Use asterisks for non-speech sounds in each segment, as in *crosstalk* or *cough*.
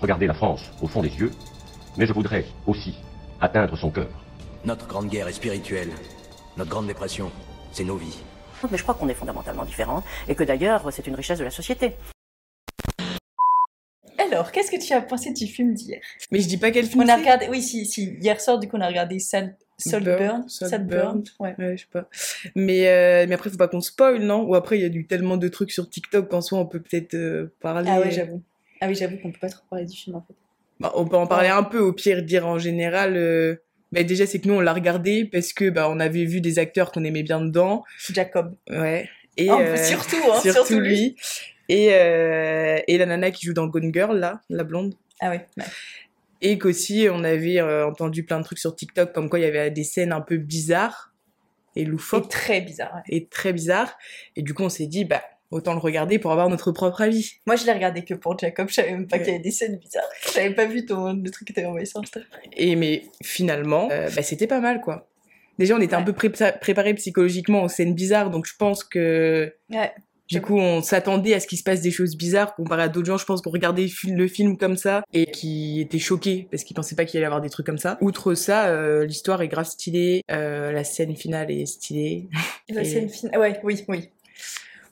Regardez la France au fond des yeux, mais je voudrais aussi atteindre son cœur. Notre grande guerre est spirituelle. Notre grande dépression, c'est nos vies. Mais je crois qu'on est fondamentalement différents et que d'ailleurs c'est une richesse de la société. Alors, qu'est-ce que tu as pensé du film d'hier? Mais je dis pas quel film On a regardé, oui, si, si, hier soir, du coup, on a regardé Sal, Saltburn. Saltburn. Ouais. Ouais, je sais pas. Mais, euh, mais après, faut pas qu'on spoil, non? Ou après, il y a eu tellement de trucs sur TikTok qu'en soi, on peut peut-être euh, parler. Ah ouais, j'avoue. Ah oui, j'avoue qu'on peut pas trop parler du film en fait. Bah, on peut en parler un peu, au pire, dire en général. euh, bah, déjà, c'est que nous, on l'a regardé parce que bah, on avait vu des acteurs qu'on aimait bien dedans. Jacob. Ouais. Et, Oh, euh, *laughs* surtout, hein, surtout lui. lui. Et, euh, et la nana qui joue dans Gone Girl, là, la blonde. Ah ouais. ouais. Et qu'aussi, on avait euh, entendu plein de trucs sur TikTok, comme quoi il y avait des scènes un peu bizarres et loufoques. C'est très bizarre. ouais. et très bizarres. Et du coup, on s'est dit, bah, autant le regarder pour avoir notre propre avis. Moi, je l'ai regardé que pour Jacob. Je savais même pas Ouais. qu'il y avait des scènes bizarres. J'avais pas vu ton, le truc que t'avais envoyé sur Insta. Et mais finalement, euh, bah, c'était pas mal, quoi. Déjà, on était un peu pré préparé psychologiquement aux scènes bizarres, donc je pense que Ouais. du coup, on s'attendait à ce qu'il se passe des choses bizarres comparé à d'autres gens. Je pense qu'on regardait le fi- le film comme ça et qui étaient choqués parce qu'ils pensaient pas qu'il allait y avoir des trucs comme ça. Outre ça, euh, l'histoire est grave stylée, euh, la scène finale est stylée. La Et- scène finale. Ouais, oui, oui.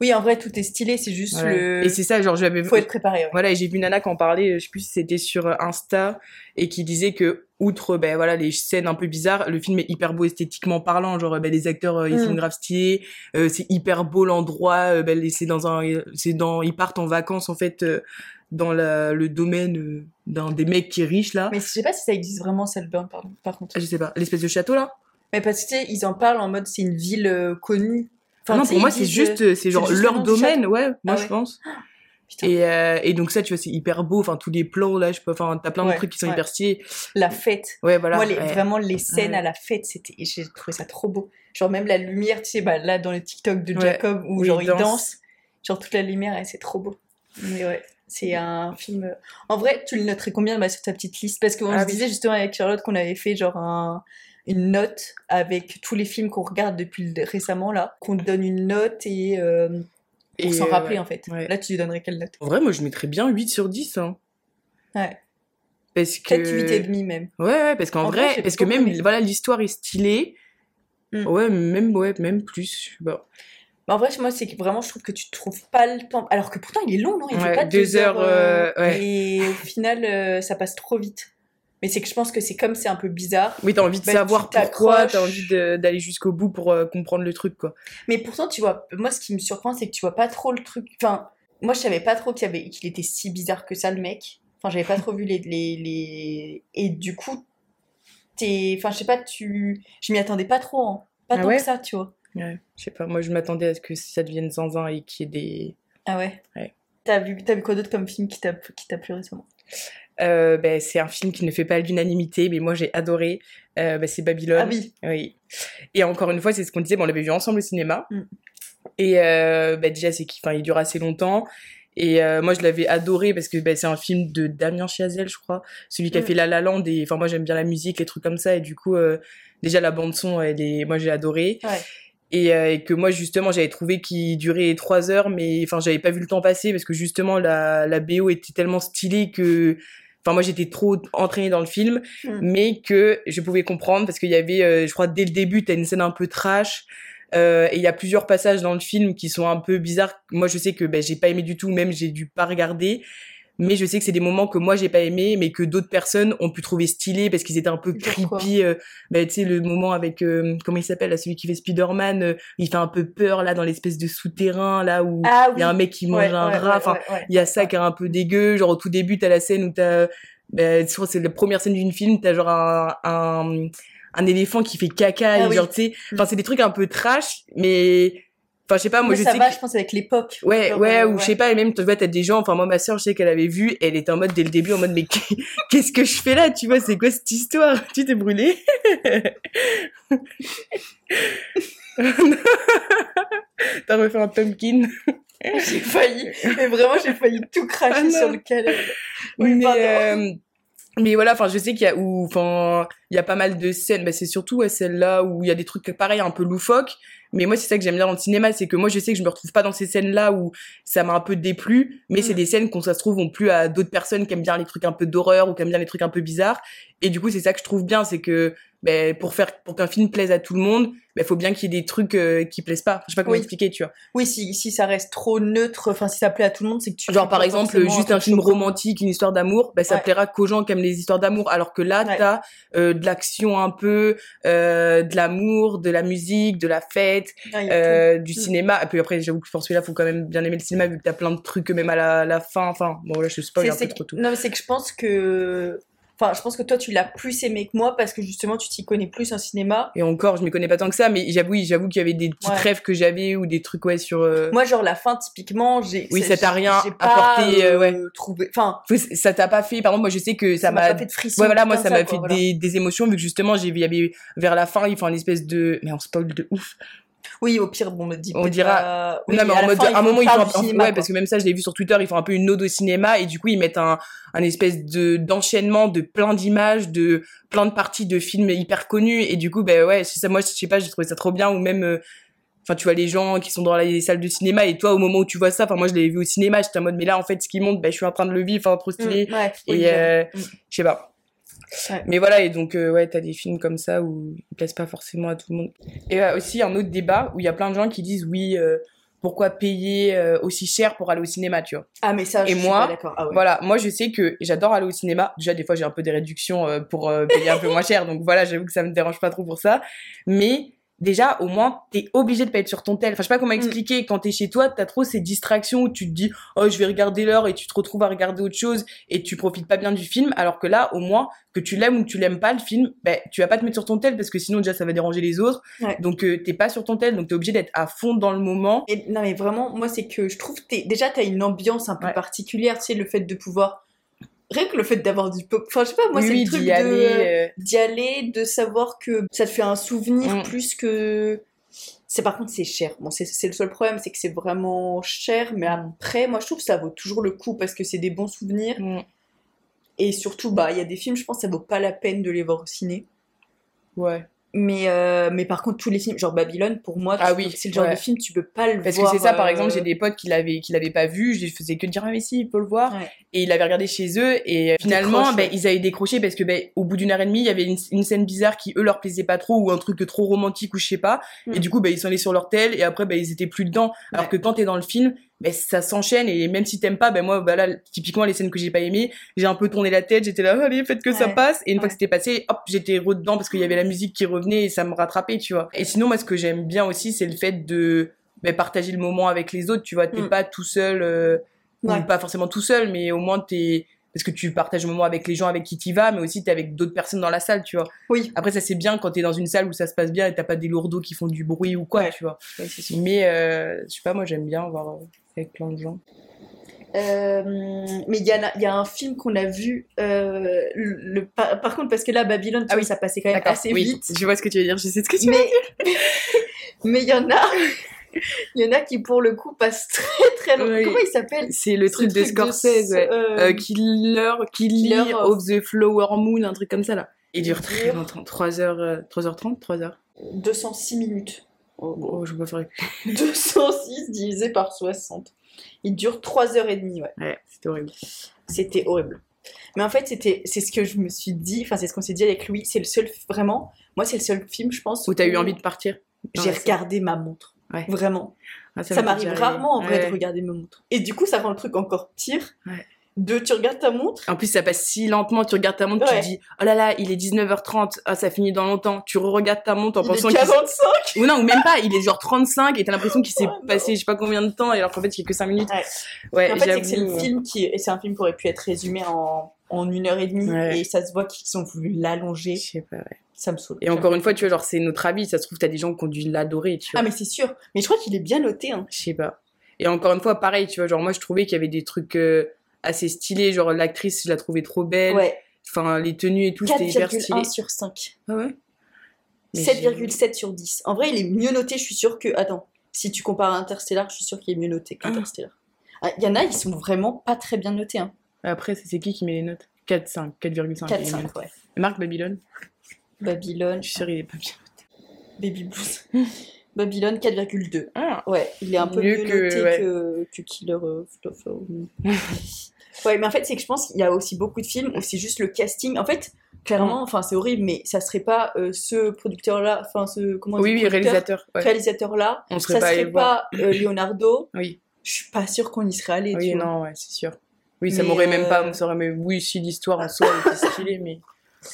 Oui, en vrai, tout est stylé. C'est juste le. Et c'est ça, genre, j'avais Faut être préparé. Ouais. Voilà, j'ai vu Nana qui en parlait, je sais plus si c'était sur Insta, et qui disait que, outre, ben voilà, les scènes un peu bizarres, le film est hyper beau esthétiquement parlant, genre, ben, les acteurs, euh, ils Mm. sont grave stylés, euh, c'est hyper beau l'endroit, euh, ben, c'est dans un, c'est dans, ils partent en vacances, en fait, euh, dans la, le domaine d'un des mecs qui est riche, là. Mais je sais pas si ça existe vraiment, Saltburn, pardon, par contre. Je sais pas, l'espèce de château, là? Mais parce que tu sais, ils en parlent en mode c'est une ville connue. Enfin, non, pour moi, ils c'est juste, euh, euh, c'est genre leur domaine, ouais, moi, Ah je pense. Putain. Et, euh, et donc ça, tu vois, c'est hyper beau, enfin, tous les plans, là, je peux, enfin, t'as plein de Ouais, trucs qui sont ouais. hyper stylés. La fête. Ouais, voilà. Moi, les, ouais. vraiment, les scènes à la fête, c'était, j'ai trouvé ça trop beau. Genre, même la lumière, tu sais, bah, là, dans le TikTok de. Jacob, où Où genre, il il danse. Genre, toute la lumière, c'est trop beau. Mais ouais, c'est un film. euh, En vrai, tu le noterais combien bah, sur ta petite liste? Parce qu'on Ah se oui. disait justement avec Charlotte qu'on avait fait genre un- une note avec tous les films qu'on regarde depuis récemment, là. Qu'on donne une note et. euh, pour Et, s'en euh, rappeler, ouais. en fait. Ouais. Là, tu lui donnerais quelle note? En vrai, moi, je mettrais bien 8 sur 10, hein. Ouais. Parce que... Peut-être 8 et demi même. Ouais, ouais, parce qu'en En vrai, parce que même, aimé. voilà, l'histoire est stylée. Mm. Ouais, même, ouais, même plus, pas. Mais en vrai, moi, c'est que vraiment, je trouve que tu trouves pas le temps. Alors que pourtant, il est long, non? Il Ouais, fait pas deux deux heures. heures, euh, ouais. Et au final, euh, ça passe trop vite. Mais c'est que je pense que c'est comme c'est un peu bizarre. Oui, t'as envie de Bah, savoir tu pourquoi, t'as envie d'aller jusqu'au bout pour euh, comprendre le truc, quoi. Mais pourtant, tu vois, moi, ce qui me surprend, c'est que tu vois pas trop le truc. Enfin, moi, je savais pas trop qu'il avait... qu'il était si bizarre que ça, le mec. Enfin, j'avais pas trop vu les, les, les... Et du coup, t'es. Enfin, je sais pas, tu. Je m'y attendais pas trop, hein. Pas Ah tant ouais que ça, tu vois. Ouais, je sais pas, moi, je m'attendais à ce que ça devienne zinzin et qu'il y ait des... Ah ouais Ouais. T'as vu, t'as vu quoi d'autre comme film qui t'a qui t'a plu récemment? Euh, ben, c'est un film qui ne fait pas l'unanimité, mais moi, j'ai adoré. Euh, ben, c'est Babylone. Ah oui. Oui. Et encore une fois, c'est ce qu'on disait, bon, on l'avait vu ensemble au cinéma. Mm. Et euh, bah, déjà, c'est qu'il dure assez longtemps. Et euh, moi, je l'avais adoré parce que c'est un film de Damien Chazelle, je crois. Celui qui a Mm. fait La La Land. Et enfin, moi, j'aime bien la musique, les trucs comme ça. Et du coup, déjà, la bande-son, elle est... moi, j'ai adoré. Ouais. et, et que moi justement j'avais trouvé qu'il durait trois heures mais enfin j'avais pas vu le temps passer parce que justement la, la BO était tellement stylée que enfin moi j'étais trop entraînée dans le film Mm. mais que je pouvais comprendre parce qu'il y avait euh, je crois dès le début t'as une scène un peu trash euh, et il y a plusieurs passages dans le film qui sont un peu bizarres moi je sais que ben, j'ai pas aimé du tout même j'ai dû pas regarder mais je sais que c'est des moments que moi j'ai pas aimé mais que d'autres personnes ont pu trouver stylés parce qu'ils étaient un peu creepy euh, bah, tu sais le moment avec euh, comment il s'appelle là, celui qui fait Spider-Man euh, il fait un peu peur là dans l'espèce de souterrain là où Ah il y a un mec qui mange Ouais, un ouais, rat. enfin ouais, il y a ça qui est un peu dégueu. Genre au tout début t'as la scène où t'as bah, c'est la première scène d'une film t'as genre un, un un éléphant qui fait caca Ah et oui. genre tu sais enfin c'est des trucs un peu trash mais enfin je sais pas moi Mais je ça sais va, que- je pense, avec l'époque. Ouais, Genre, ouais, euh, ou je sais pas, et même, tu vois, t'as des gens, enfin, moi, ma sœur, je sais qu'elle avait vu, elle était en mode, dès le début, en mode, mais *laughs* qu'est-ce que je fais là, tu vois, c'est quoi cette histoire? Tu t'es brûlé? *laughs* T'as refait un pumpkin. J'ai failli, mais vraiment, j'ai failli tout cracher Ah sur le canapé. Oui, mais, pardon. euh, mais voilà, enfin, je sais qu'il y a, enfin, il y a pas mal de scènes, bah, c'est surtout ouais, celle-là où il y a des trucs pareil, un peu loufoques. Mais moi, c'est ça que j'aime bien dans le cinéma, c'est que moi, je sais que je me retrouve pas dans ces scènes-là où ça m'a un peu déplu, mais c'est Mm. des scènes qu'on ça se trouve vont plus à d'autres personnes qui aiment bien les trucs un peu d'horreur ou qui aiment bien les trucs un peu bizarres. Et du coup, c'est ça que je trouve bien, c'est que ben, pour faire pour qu'un film plaise à tout le monde, il faut bien qu'il y ait des trucs euh, qui plaisent pas. Je sais pas comment Oui. expliquer, tu vois. Oui, si, si ça reste trop neutre, enfin, si ça plaît à tout le monde, c'est que tu. Genre par pas exemple juste un film romantique, une histoire d'amour, bah ça Ouais. plaira qu'aux gens qui aiment les histoires d'amour. Alors que là Ouais. t'as euh, de l'action un peu, euh, de l'amour, de la musique, de la fête, a euh, du Mm. cinéma. Et puis après j'avoue que pour celui-là faut quand même bien aimer le cinéma vu que t'as plein de trucs même à la, la fin. Enfin bon là je spoil C'est- un peu trop tout. Non, mais c'est que je pense que. Enfin, je pense que toi, tu l'as plus aimé que moi parce que justement, tu t'y connais plus en cinéma. Et encore je m'y connais pas tant que ça, mais j'avoue j'avoue qu'il y avait des petits Ouais. rêves que j'avais ou des trucs ouais sur. euh, Moi, genre, la fin, typiquement, j'ai. Oui, ça t'a rien apporté, euh, ouais. trouvé. Enfin, faut- ça t'a pas fait. Par exemple moi je sais que ça, ça m'a m'a pas fait de frisson. Ouais, voilà, moi, ça m'a fait voilà. des, des émotions, vu que justement, j'ai vu, il y avait, vers la fin, ils font une espèce de, mais on spoil de ouf. Oui, au pire, bon, on me dit On dira- pas- Oui, non, mais en mode, fin, à un moment, ils font, un- cinéma, ouais, quoi. parce que même ça, je l'ai vu sur Twitter, ils font un peu une ode au cinéma, et du coup, ils mettent un, un espèce de, d'enchaînement de plein d'images, de plein de parties de films hyper connus, et du coup, ben ouais, c'est ça, moi, je sais pas, j'ai trouvé ça trop bien, ou même, euh, Enfin, tu vois les gens qui sont dans les salles de cinéma et toi, au moment où tu vois ça, enfin moi je l'avais vu au cinéma, j'étais en mode mais là en fait ce qui monte, ben je suis en train de le vivre, enfin trop stylé. Mm, ouais, et euh, Mm. je sais pas. Ouais. Mais voilà, et donc, euh, ouais, t'as des films comme ça où ils plaisent pas forcément à tout le monde. Et euh, aussi, un autre débat où il y a plein de gens qui disent, oui, euh, pourquoi payer aussi cher pour aller au cinéma, tu vois. Ah, mais ça, je Et suis moi, pas d'accord. Ah ouais. Voilà, moi je sais que j'adore aller au cinéma. Déjà, des fois, j'ai un peu des réductions pour payer un peu moins cher, donc voilà, j'avoue que ça me dérange pas trop pour ça. Mais déjà, au moins, t'es obligé de pas être sur ton tel. Enfin, je sais pas comment Mm. expliquer. Quand t'es chez toi, t'as trop ces distractions où tu te dis, oh, je vais regarder l'heure et tu te retrouves à regarder autre chose et tu profites pas bien du film. Alors que là, au moins, que tu l'aimes ou que tu l'aimes pas, le film, ben, tu vas pas te mettre sur ton tel parce que sinon, déjà, ça va déranger les autres. Ouais. Donc, euh, t'es pas sur ton tel, donc t'es obligé d'être à fond dans le moment. Et, non, mais vraiment, moi, c'est que je trouve t'es- déjà, t'as une ambiance un peu Ouais. particulière, tu sais, le fait de pouvoir. Rien que le fait d'avoir du pop. Enfin, je sais pas, moi, oui, c'est le truc d'y de. aller. euh, D'y aller, de savoir que ça te fait un souvenir Mm. plus que. C'est par contre, c'est cher. Bon, c'est c'est le seul problème, c'est que c'est vraiment cher, mais après, moi, je trouve que ça vaut toujours le coup parce que c'est des bons souvenirs. mm, Et surtout, bah, il y a des films, je pense, que ça vaut pas la peine de les voir au ciné. ouais. Mais, euh, mais par contre, tous les films, genre Babylone, pour moi, Ah oui, c'est le genre ouais. de film, tu peux pas le Parce voir. que c'est ça, par euh, exemple, j'ai des potes qui l'avaient, qui l'avaient pas vu, je faisais que dire, ah, mais si, il peut le voir. Ouais. Et ils l'avaient regardé chez eux, et euh, finalement, Décroche, ben, ouais. ils avaient décroché parce que, ben, au bout d'une heure et demie, il y avait une, une scène bizarre qui, eux, leur plaisait pas trop, ou un truc trop romantique, ou je sais pas. Mm. Et du coup, ben, ils sont allés sur leur tel, et après, ben, ils étaient plus dedans. Alors que quand t'es dans le film, ben, ça s'enchaîne, et même si t'aimes pas, ben, moi, ben, là, typiquement, les scènes que j'ai pas aimées, j'ai un peu tourné la tête, j'étais là, allez, faites que ça passe. Et une fois que c'était passé, hop, j'étais redans parce qu'il y avait la musique qui revenait, et ça me rattrapait, tu vois. Et sinon, moi, ce que j'aime bien aussi, c'est le fait de, ben, partager le moment avec les autres, tu vois. T'es Mm. pas tout seul, euh, Ouais. ou pas forcément tout seul, mais au moins t'es parce que tu partages le moment avec les gens avec qui tu vas, mais aussi t'es avec d'autres personnes dans la salle, tu vois. Oui. Après ça c'est bien quand t'es dans une salle où ça se passe bien et t'as pas des lourdeaux qui font du bruit ou quoi, Ouais. tu vois. Ouais. Mais euh, je sais pas, moi j'aime bien voir euh, avec plein de gens. Euh, mais il y, a- il y a un film qu'on a vu. euh, le, par, par contre, parce que là, Babylone, tu Ah vois, oui. ça passait quand même assez oui, vite. je vois ce que tu veux dire, je sais ce que tu veux dire. *laughs* mais il y en a. *laughs* Il y en a qui, pour le coup, passent très très longtemps. Oui. Comment il s'appelle C'est le truc de truc de Scorsese, ouais. euh, Euh, Killer, Killer Killer of... of- the Flower Moon, un truc comme ça là. Il dure très longtemps, 3h, 3h30, 3h. 206 minutes. Oh, bon. Oh, je peux faire. *laughs* 206 divisé par 60. Il dure 3h30, ouais. Ouais, c'était horrible. C'était horrible. Mais en fait, c'était, c'est ce que je me suis dit, enfin, c'est ce qu'on s'est dit avec Louis. C'est le seul, vraiment, moi, c'est le seul film, je pense. Où t'as eu envie de partir J'ai regardé ma montre. Ouais. Vraiment. Ah, Ça, m'arrive rarement en vrai Ouais. de regarder ma montre. Et du coup, ça rend le truc encore pire. Ouais. De, tu regardes ta montre. En plus, ça passe si lentement, tu regardes ta montre, Ouais. tu te dis, oh là là, il est 19h30, ah, ça finit dans longtemps. Tu re-regardes ta montre en Il pensant qu'il s- 45. Ou non, ou même pas, il est genre 35 et t'as l'impression qu'il s'est *laughs* Oh, passé je sais pas combien de temps, alors qu'en fait, il y a que 5 minutes. Ouais. Ouais, en fait, c'est le film qui, et c'est un film qui aurait pu être résumé en, en une heure et demie. Ouais. Et ça se voit qu'ils ont voulu l'allonger. Je sais pas, ouais. Ça me saoule. Et encore une fois, tu vois, genre, c'est notre avis, ça se trouve, t'as des gens qui ont dû l'adorer, tu vois. Ah, mais c'est sûr. Mais je crois qu'il est bien noté. Hein. Je sais pas. Et encore une fois, pareil, tu vois, genre, moi, je trouvais qu'il y avait des trucs euh, assez stylés, genre, l'actrice, je la trouvais trop belle. Ouais. Enfin, les tenues et tout, c'était hyper stylé. 4,1 sur 5. Ah ouais? Mais 7,7 sur 10. En vrai, il est mieux noté, je suis sûre que. Attends, si tu compares à Interstellar, je suis sûre qu'il est mieux noté qu'Interstellar. Ah, Il y en a, ils sont vraiment pas très bien notés. Hein. Après, c'est qui qui met les notes? 4, 5, 4,5. 4, il est 5, mieux. ouais. Marc Babylone? Babylone, Je suis sûre, il est pas bien. Baby Blues. *laughs* Babylone, 4,2. Ah, Ouais, il est un peu Mieux mieux, que- noté ouais. que, que Killer Fluffer. *laughs* ouais, mais en fait, c'est que je pense qu'il y a aussi beaucoup de films où c'est juste le casting. En fait, clairement, enfin, c'est horrible, mais ça serait pas euh, ce producteur-là, enfin, ce. Comment Oui, oui, réalisateur. ouais. réalisateur-là. On serait ça pas serait pas euh, Leonardo. *clears throat* Oui. Je suis pas sûre qu'on y serait allé. Oui, tu non, ouais, c'est sûr. Oui, ça m'aurait même pas, euh, ça aurait même, oui, si l'histoire en soi était stylée, mais.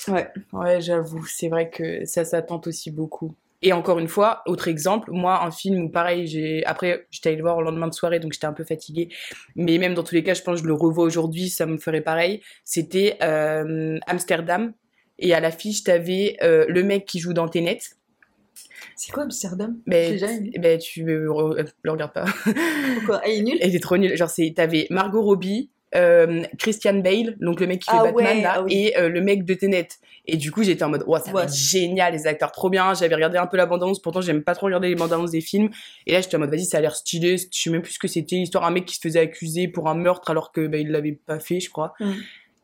Ouais. Ouais, j'avoue, c'est vrai que ça, tente aussi beaucoup. Et encore une fois, autre exemple, moi, un film où pareil, j'ai, après, j'étais allée le voir au lendemain de soirée, donc j'étais un peu fatiguée. Mais même dans tous les cas, je pense que je le revois aujourd'hui, ça me ferait pareil. C'était, euh, Amsterdam. Et à l'affiche, t'avais, euh, le mec qui joue dans Tenet. C'est quoi Amsterdam? Vu. ben, tu euh, le regardes pas. Pourquoi? Ah, il est nul? *laughs* Elle était trop nulle. Genre, c'est, t'avais Margot Robbie, euh, Christian Bale, donc le mec qui fait Ah Batman, ouais, là, ah oui. et euh, le mec de Tenet. Et du coup, j'étais en mode, ouais, ça va être génial, les acteurs trop bien. J'avais regardé un peu la bande-annonce, pourtant, j'aime pas trop regarder les bandes-annonces des films. Et là, j'étais en mode, vas-y, ça a l'air stylé. Je sais même plus ce que c'était. L'histoire, un mec qui se faisait accuser pour un meurtre alors que, bah, il l'avait pas fait, je crois. Mm.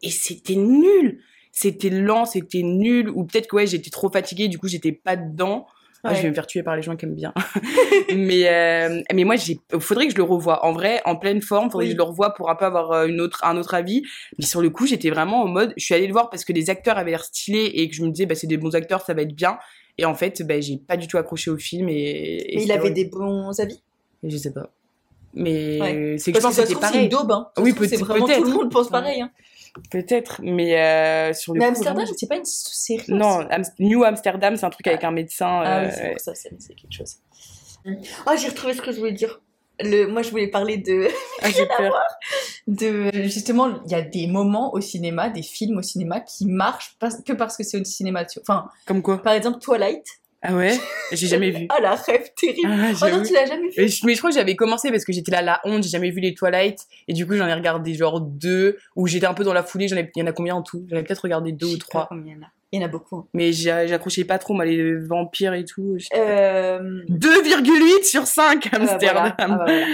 Et c'était nul. C'était lent, c'était nul. Ou peut-être que, ouais, j'étais trop fatiguée, du coup, j'étais pas dedans. Ouais. je vais me faire tuer par les gens qui aiment bien. *laughs* mais euh, mais moi j'ai faudrait que je le revoie en vrai en pleine forme, faudrait Oui. que je le revoie pour un peu avoir euh, une autre un autre avis. Mais sur le coup, j'étais vraiment en mode je suis allée le voir parce que les acteurs avaient l'air stylés et que je me disais bah c'est des bons acteurs, ça va être bien. Et en fait, bah, j'ai pas du tout accroché au film et, et Mais il avait des bons avis. Je sais pas. Mais Ouais. c'est que je Parce pense que c'était pareil. une daube. Hein. Oui, trouve, c'est peut- vraiment tout peut-être. le monde pense pareil. Hein. Peut-être, mais euh, sur le Mais coup, Amsterdam, vraiment, c'est pas une série. non, Am- New Amsterdam, c'est un truc avec un médecin. Ah oui, euh, c'est pour ça, c'est quelque chose. Ah, j'ai retrouvé ce que je voulais dire. Le, moi, je voulais parler de, *laughs* ah, j'ai peur. de. Justement, il y a des moments au cinéma, des films au cinéma qui marchent pas- que parce que c'est au cinéma. tu- Enfin, Comme quoi? par exemple, Twilight. Ah ouais? J'ai jamais vu. *laughs* Ah, la rêve terrible. Ah, Oh non, tu l'as jamais vu Mais je, crois que j'avais commencé parce que j'étais là la honte, j'ai jamais vu les Twilight et du coup j'en ai regardé genre deux où j'étais un peu dans la foulée, j'en ai il y en a combien en tout? J'en ai peut-être regardé deux ou pas trois. combien il y en a. Il y en a beaucoup. Mais j'accrochais pas trop moi les vampires et tout. Euh... 2,8 sur 5 ah bah Amsterdam. voilà. Ah, bah voilà.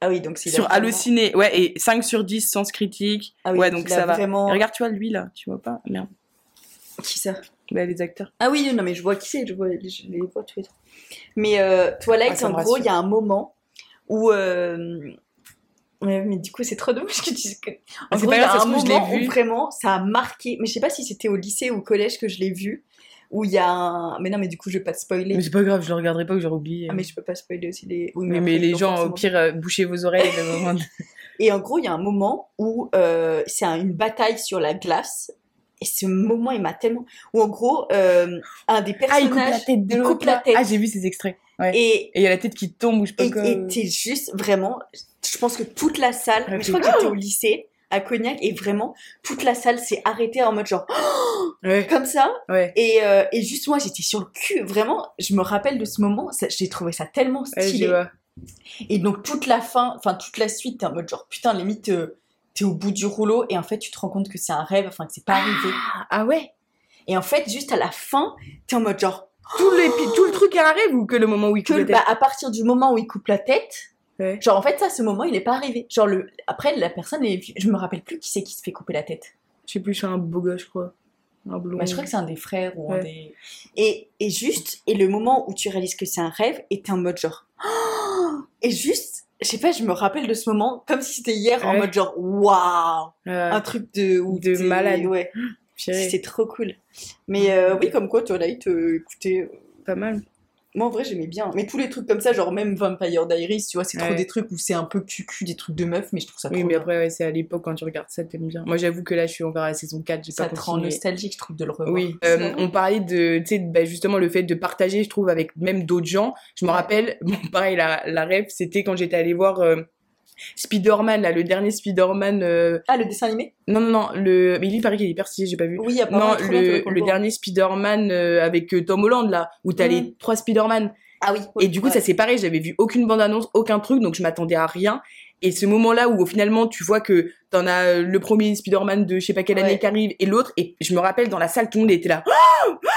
Ah oui, donc c'est Sur Allociné, ouais, et 5 sur 10 sens critique. Ah oui, ouais, donc ça va. vraiment- regarde, tu vois, lui là, tu vois pas? Merde. Qui ça? Bah, les acteurs. Ah oui, non, mais je vois qui c'est, je, vois, je les vois tous les trois. Mais euh, Twilight, Ah, en gros, il y a un moment où. euh, Ouais, mais du coup, c'est trop dommage que tu que. En Ah, c'est gros, il y a un moment où vu. vraiment ça a marqué. Mais je sais pas si c'était au lycée ou au collège que je l'ai vu. Où il y a un. Mais non, mais du coup, je vais pas te spoiler. Mais c'est pas grave, je le regarderai pas que j'aurais oublié. Ah, mais je peux pas spoiler aussi les. Oui, mais, les gens, au pire, euh, bouchez vos oreilles. le moment de- Et en gros, il y a un moment où euh, c'est un- une bataille sur la glace. Et ce moment, il m'a tellement. Où en gros, euh, un des Ah, il coupe la personnages. tête de il coupe l'autre. la tête. Ah, j'ai vu ces extraits. Ouais. Et il y a la tête qui tombe ou je sais pas Et quoi. et t'es juste vraiment, je pense que toute la salle, Ah, mais je crois que j'étais au lycée à Cognac et vraiment toute la salle s'est arrêtée en mode genre *gasps* Ouais, comme ça ouais. et, euh, et juste moi j'étais sur le cul vraiment je me rappelle de ce moment j'ai trouvé ça tellement stylé et donc toute la fin enfin toute la suite t'es en mode genre putain limite euh, t'es au bout du rouleau et en fait tu te rends compte que c'est un rêve enfin que c'est pas arrivé Ah ouais et en fait juste à la fin t'es en mode genre tout, l'épi- tout le truc est un rêve ou que le moment où il que coupe la tête? bah, à partir du moment où il coupe la tête Ouais. Genre en fait ça, ce moment il est pas arrivé. Genre le après la personne, est... je me rappelle plus qui c'est qui se fait couper la tête. Je sais plus, suis un beau gosse, je crois. Un blond. Bah, je crois que c'est un des frères ou un des. Et, et juste, et le moment où tu réalises que c'est un rêve, et t'es en mode genre. *gasps* Et juste, je sais pas, je me rappelle de ce moment comme si c'était hier, en mode genre waouh Ouais. Un truc de. où De malade. Ouais, *gasps* c'est trop cool. Mais euh, oui, comme quoi, Twilight, euh, écoutez. euh, pas mal. Moi, en vrai, j'aimais bien. Mais tous les trucs comme ça, genre même Vampire Diaries, tu vois, c'est trop Ouais. des trucs où c'est un peu cucu, des trucs de meuf, mais je trouve ça Oui, trop mais bien. après, ouais, c'est à l'époque quand tu regardes ça, t'aimes bien. Moi, j'avoue que là, je suis envers la saison 4, j'ai ça pas te rend nostalgique, je trouve, de le revoir. Oui, euh, on parlait de, tu sais, bah, justement le fait de partager, je trouve, avec même d'autres gens. Je me rappelle, *laughs* bon, pareil, la, la rêve, c'était quand j'étais allée voir euh, Spider-Man, là, le dernier Spider-Man. euh, Ah, le dessin animé? Non, non, non, le... mais il paraît qu'il est hyper stylé, j'ai pas vu. Oui, apparemment, non, le, le dernier Spider-Man euh, avec euh, Tom Holland, là, où t'as Mm. les trois Spider-Man. Ah oui. Et du coup, ça c'est pareil, j'avais vu aucune bande-annonce, aucun truc, donc je m'attendais à rien. Et ce moment-là où finalement tu vois que t'en as euh, le premier Spider-Man de je sais pas quelle année qui arrive et l'autre, et je me rappelle dans la salle, tout le monde était là.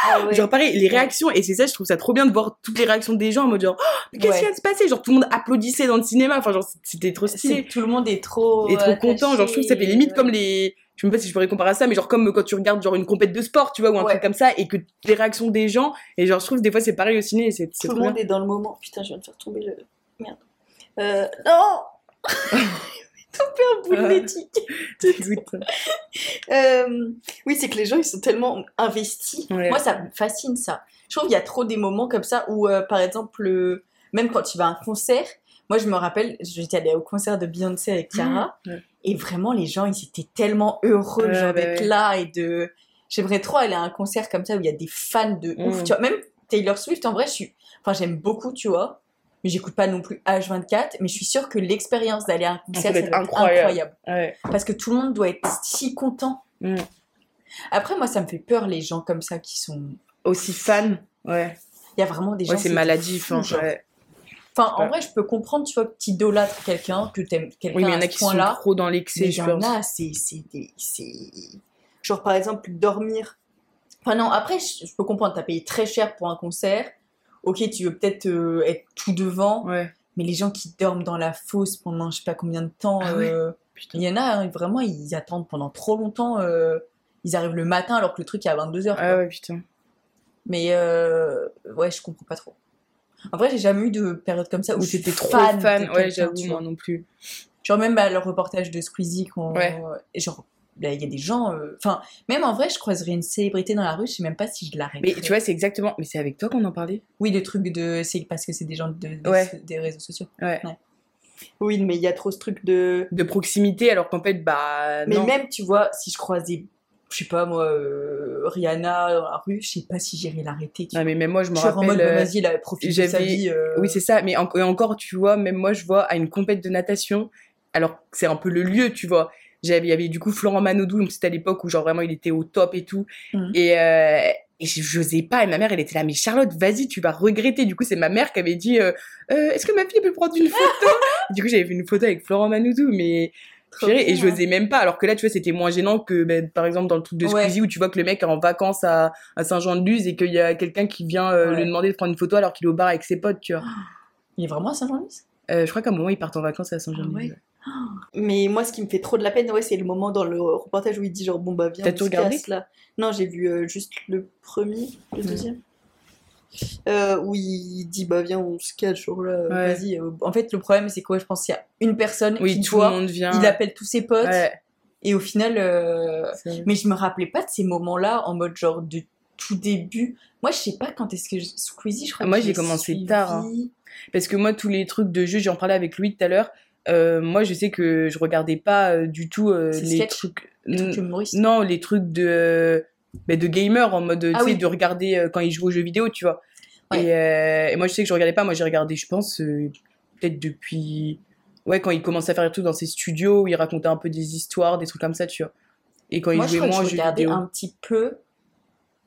Ah ouais. Genre pareil, les réactions, et c'est ça, je trouve ça trop bien de voir toutes les réactions des gens en mode genre, Oh, mais qu'est-ce Ouais. qui de se passer? Genre tout le monde applaudissait dans le cinéma, enfin genre c'était trop C'est- stylé. Tout le monde est trop. Et trop attaché, content, genre je trouve que ça fait limite comme les... Je sais pas si je pourrais comparer à ça, mais genre comme quand tu regardes genre une compète de sport, tu vois, ou un Ouais. truc comme ça, et que les réactions des gens, et genre je trouve des fois c'est pareil au ciné, c'est Tout le monde bien. est dans le moment. Putain, je viens de faire tomber le. Merde. Euh. Non *laughs* bout de Ah. l'éthique. *laughs* Écoute, Euh, oui, c'est que les gens, ils sont tellement investis. Ouais. Moi, ça me fascine, ça. Je trouve qu'il y a trop des moments comme ça où, euh, par exemple, euh, même quand tu vas à un concert, moi, je me rappelle, j'étais allée au concert de Beyoncé avec Chiara, Ouais. et vraiment, les gens, ils étaient tellement heureux Ouais, d'être là et de... J'aimerais trop aller à un concert comme ça où il y a des fans de ouf, Mm. tu vois. Même Taylor Swift, en vrai, je suis... Enfin, j'aime beaucoup, tu vois. Mais j'écoute pas non plus H24, mais je suis sûre que l'expérience d'aller à un concert, doit ça être doit être incroyable. incroyable. ouais. Parce que tout le monde doit être si content. Mm. Après, moi, ça me fait peur, les gens comme ça qui sont. Aussi fan, ouais. Il y a vraiment des gens. Ouais, c'est maladif. hein, ouais. Enfin, en vrai, je peux comprendre, tu vois, que tu idolâtres quelqu'un, que t'aimes quelqu'un Oui, mais il y en a qui sont point-là. trop dans l'excès, il y en a, c'est. Genre, par exemple, dormir. Enfin, non, après, je, je peux comprendre, t'as payé très cher pour un concert. Ok, tu veux peut-être euh, être tout devant, Ouais. mais les gens qui dorment dans la fosse pendant je sais pas combien de temps. Ah euh. Il y en a, hein, vraiment, ils attendent pendant trop longtemps. euh, ils arrivent le matin alors que le truc est à 22h. Ah ouais, putain. Mais ouais, je comprends pas trop. En vrai, j'ai jamais eu de période comme ça où c'était trop fan, fan, ouais, j'avoue, moi non plus. Genre même bah, le reportage de Squeezie. Ouais. et genre, il y a des gens... euh, Enfin, même en vrai, je croiserais une célébrité dans la rue, je sais même pas si je l'arrêterais. Mais tu vois, c'est exactement. Mais c'est avec toi qu'on en parlait? Oui, le truc de... C'est parce que c'est des gens de, des- Ouais. des réseaux sociaux. Ouais. Oui, mais il y a trop ce truc de... De proximité, alors qu'en fait, bah. Mais non. même, tu vois, si je croisais, je sais pas moi, euh, Rihanna dans la rue, je sais pas si j'irais l'arrêter. tu Non, mais même moi, je me vois. Genre en rappelle. mode, bah, euh, vas-y, là, profite de sa j'avais- vie. euh, Oui, c'est ça. Mais en- encore, tu vois, même moi, je vois à une compète de natation, alors que c'est un peu le lieu, tu vois. J'avais, il y avait du coup Florent Manodou, donc c'était à l'époque où genre vraiment il était au top et tout. Mhm. Et, euh, et je- j'osais pas. Et ma mère, elle était là, mais Charlotte, vas-y, tu vas regretter. Du coup, c'est ma mère qui avait dit, euh, Euh, est-ce que ma fille peut prendre une photo? *laughs* Du coup, j'avais fait une photo avec Florent Manodou, mais et je n'osais même pas. Alors que là, tu vois, c'était moins gênant que, ben, par exemple, dans le truc de Ouais. Squeezie où tu vois que le mec est en vacances à, à Saint-Jean-de-Luz et qu'il y a quelqu'un qui vient euh, Ouais. lui demander de prendre une photo alors qu'il est au bar avec ses potes, tu vois. *gasps* Il est vraiment à Saint-Jean-Louis Euh, je crois qu'à un moment, ils partent en vacances à Saint-Jean-de-Luz. Ah ouais. Mais moi, ce qui me fait trop de la peine, ouais, c'est le moment dans le reportage où il dit genre, bon bah viens, T'as on tout se regardé casse, là. Non, j'ai vu euh, juste le premier, le deuxième. Euh, où il dit bah viens, on se cache, genre là, Ouais. vas-y. euh. En fait, le problème, c'est quoi Je pense qu'il y a une personne Oui, qui tout voit, le monde vient. il appelle tous ses potes, Ouais, et au final. euh. Mais je me rappelais pas de ces moments-là en mode genre de tout début. Moi, je sais pas quand est-ce que je... Squeezie, je crois Moi, j'ai commencé suivi. tard, hein. Parce que moi, tous les trucs de jeu, j'en parlais avec Louis tout à l'heure. Euh, moi, je sais que je regardais pas euh, du tout euh, les sketch trucs. Les trucs N- humoristes. Non, les trucs de, bah, de gamer en mode, Ah oui. de regarder quand ils jouent aux jeux vidéo, tu vois. Ouais. Et, et moi, je sais que je regardais pas. Moi, j'ai regardé, je pense, peut-être depuis. Ouais, quand il commençait à faire des trucs dans ses studios où il racontait un peu des histoires, des trucs comme ça, tu vois. Et quand Moi, il je jouait crois moins aux je jeux vidéo. un petit peu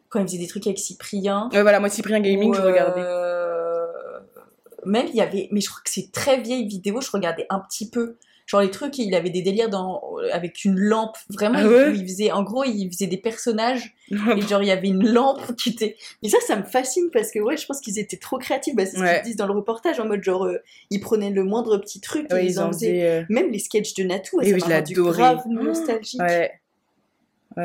quand il faisait des trucs avec Cyprien. Ouais, voilà, moi, Cyprien Gaming, je regardais. Même il y avait, mais je crois que c'est très vieille vidéo, je regardais un petit peu. Genre les trucs, il avait des délires dans... avec une lampe. Vraiment, Ah il- ouais? où il faisait, en gros, il faisait des personnages et genre il y avait une lampe qui était. Mais ça, ça me fascine parce que ouais, je pense qu'ils étaient trop créatifs. Bah, c'est ce qu'ils disent dans le reportage, en mode genre, euh, ils prenaient le moindre petit truc et ils en faisaient. euh, Même les sketchs de Natou, Et ça oui, m'a je rendu l'adorais. grave nostalgique. Ouais.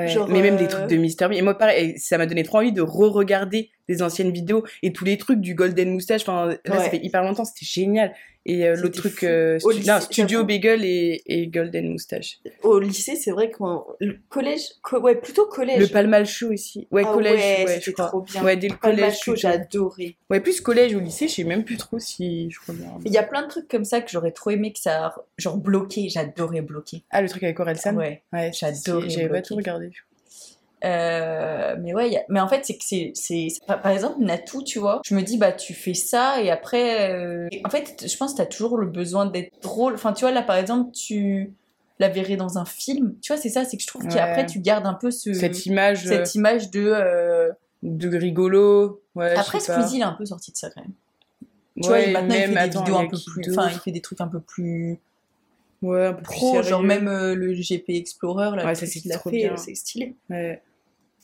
Genre, mais même euh, des trucs de Mister. Et moi, pareil, ça m'a donné trop envie de re-regarder des anciennes vidéos et tous les trucs du Golden Moustache. Enfin, là, ça Ouais. fait hyper longtemps, c'était génial. Et euh, l'autre truc, euh, Au stu- lycée, non, Studio. Bagel et, et Golden Moustache. Au lycée, c'est vrai qu'on. Le collège. co- ouais, plutôt collège. Le Palmal Show aussi. Ouais, Ah collège, ouais, ouais, je crois. trop bien. Ouais, dès le collège. J'ai adoré. Ouais, plus collège ou lycée, je sais même plus trop si je regarde. Il y a plein de trucs comme ça que j'aurais trop aimé que ça. Genre bloqué, j'adorais bloquer. Ah, le truc avec Orelsan Ouais. Ouais, J'adorais J'avais pas tout regardé. Euh, mais ouais, a- mais en fait, c'est que c'est, par exemple, Natou, tu vois, je me dis, bah, tu fais ça et après, euh, en fait, je pense que t'as toujours le besoin d'être drôle. Enfin, tu vois, là, par exemple, tu la verrais dans un film. Tu vois, c'est ça, c'est que je trouve Ouais. qu'après, tu gardes un peu ce, Cette image euh, cette image de. euh, de rigolo. Ouais, Après. Squeezie, il est un peu sorti de ça quand même. Tu Ouais, vois, maintenant, il fait des attends, vidéos un a peu plus. Enfin, il fait des trucs un peu plus Ouais, un peu plus pro, genre sérieux. même euh, le GP Explorer, là, Ouais, ça, c'est qu'il a fait, euh, c'est stylé. Ouais.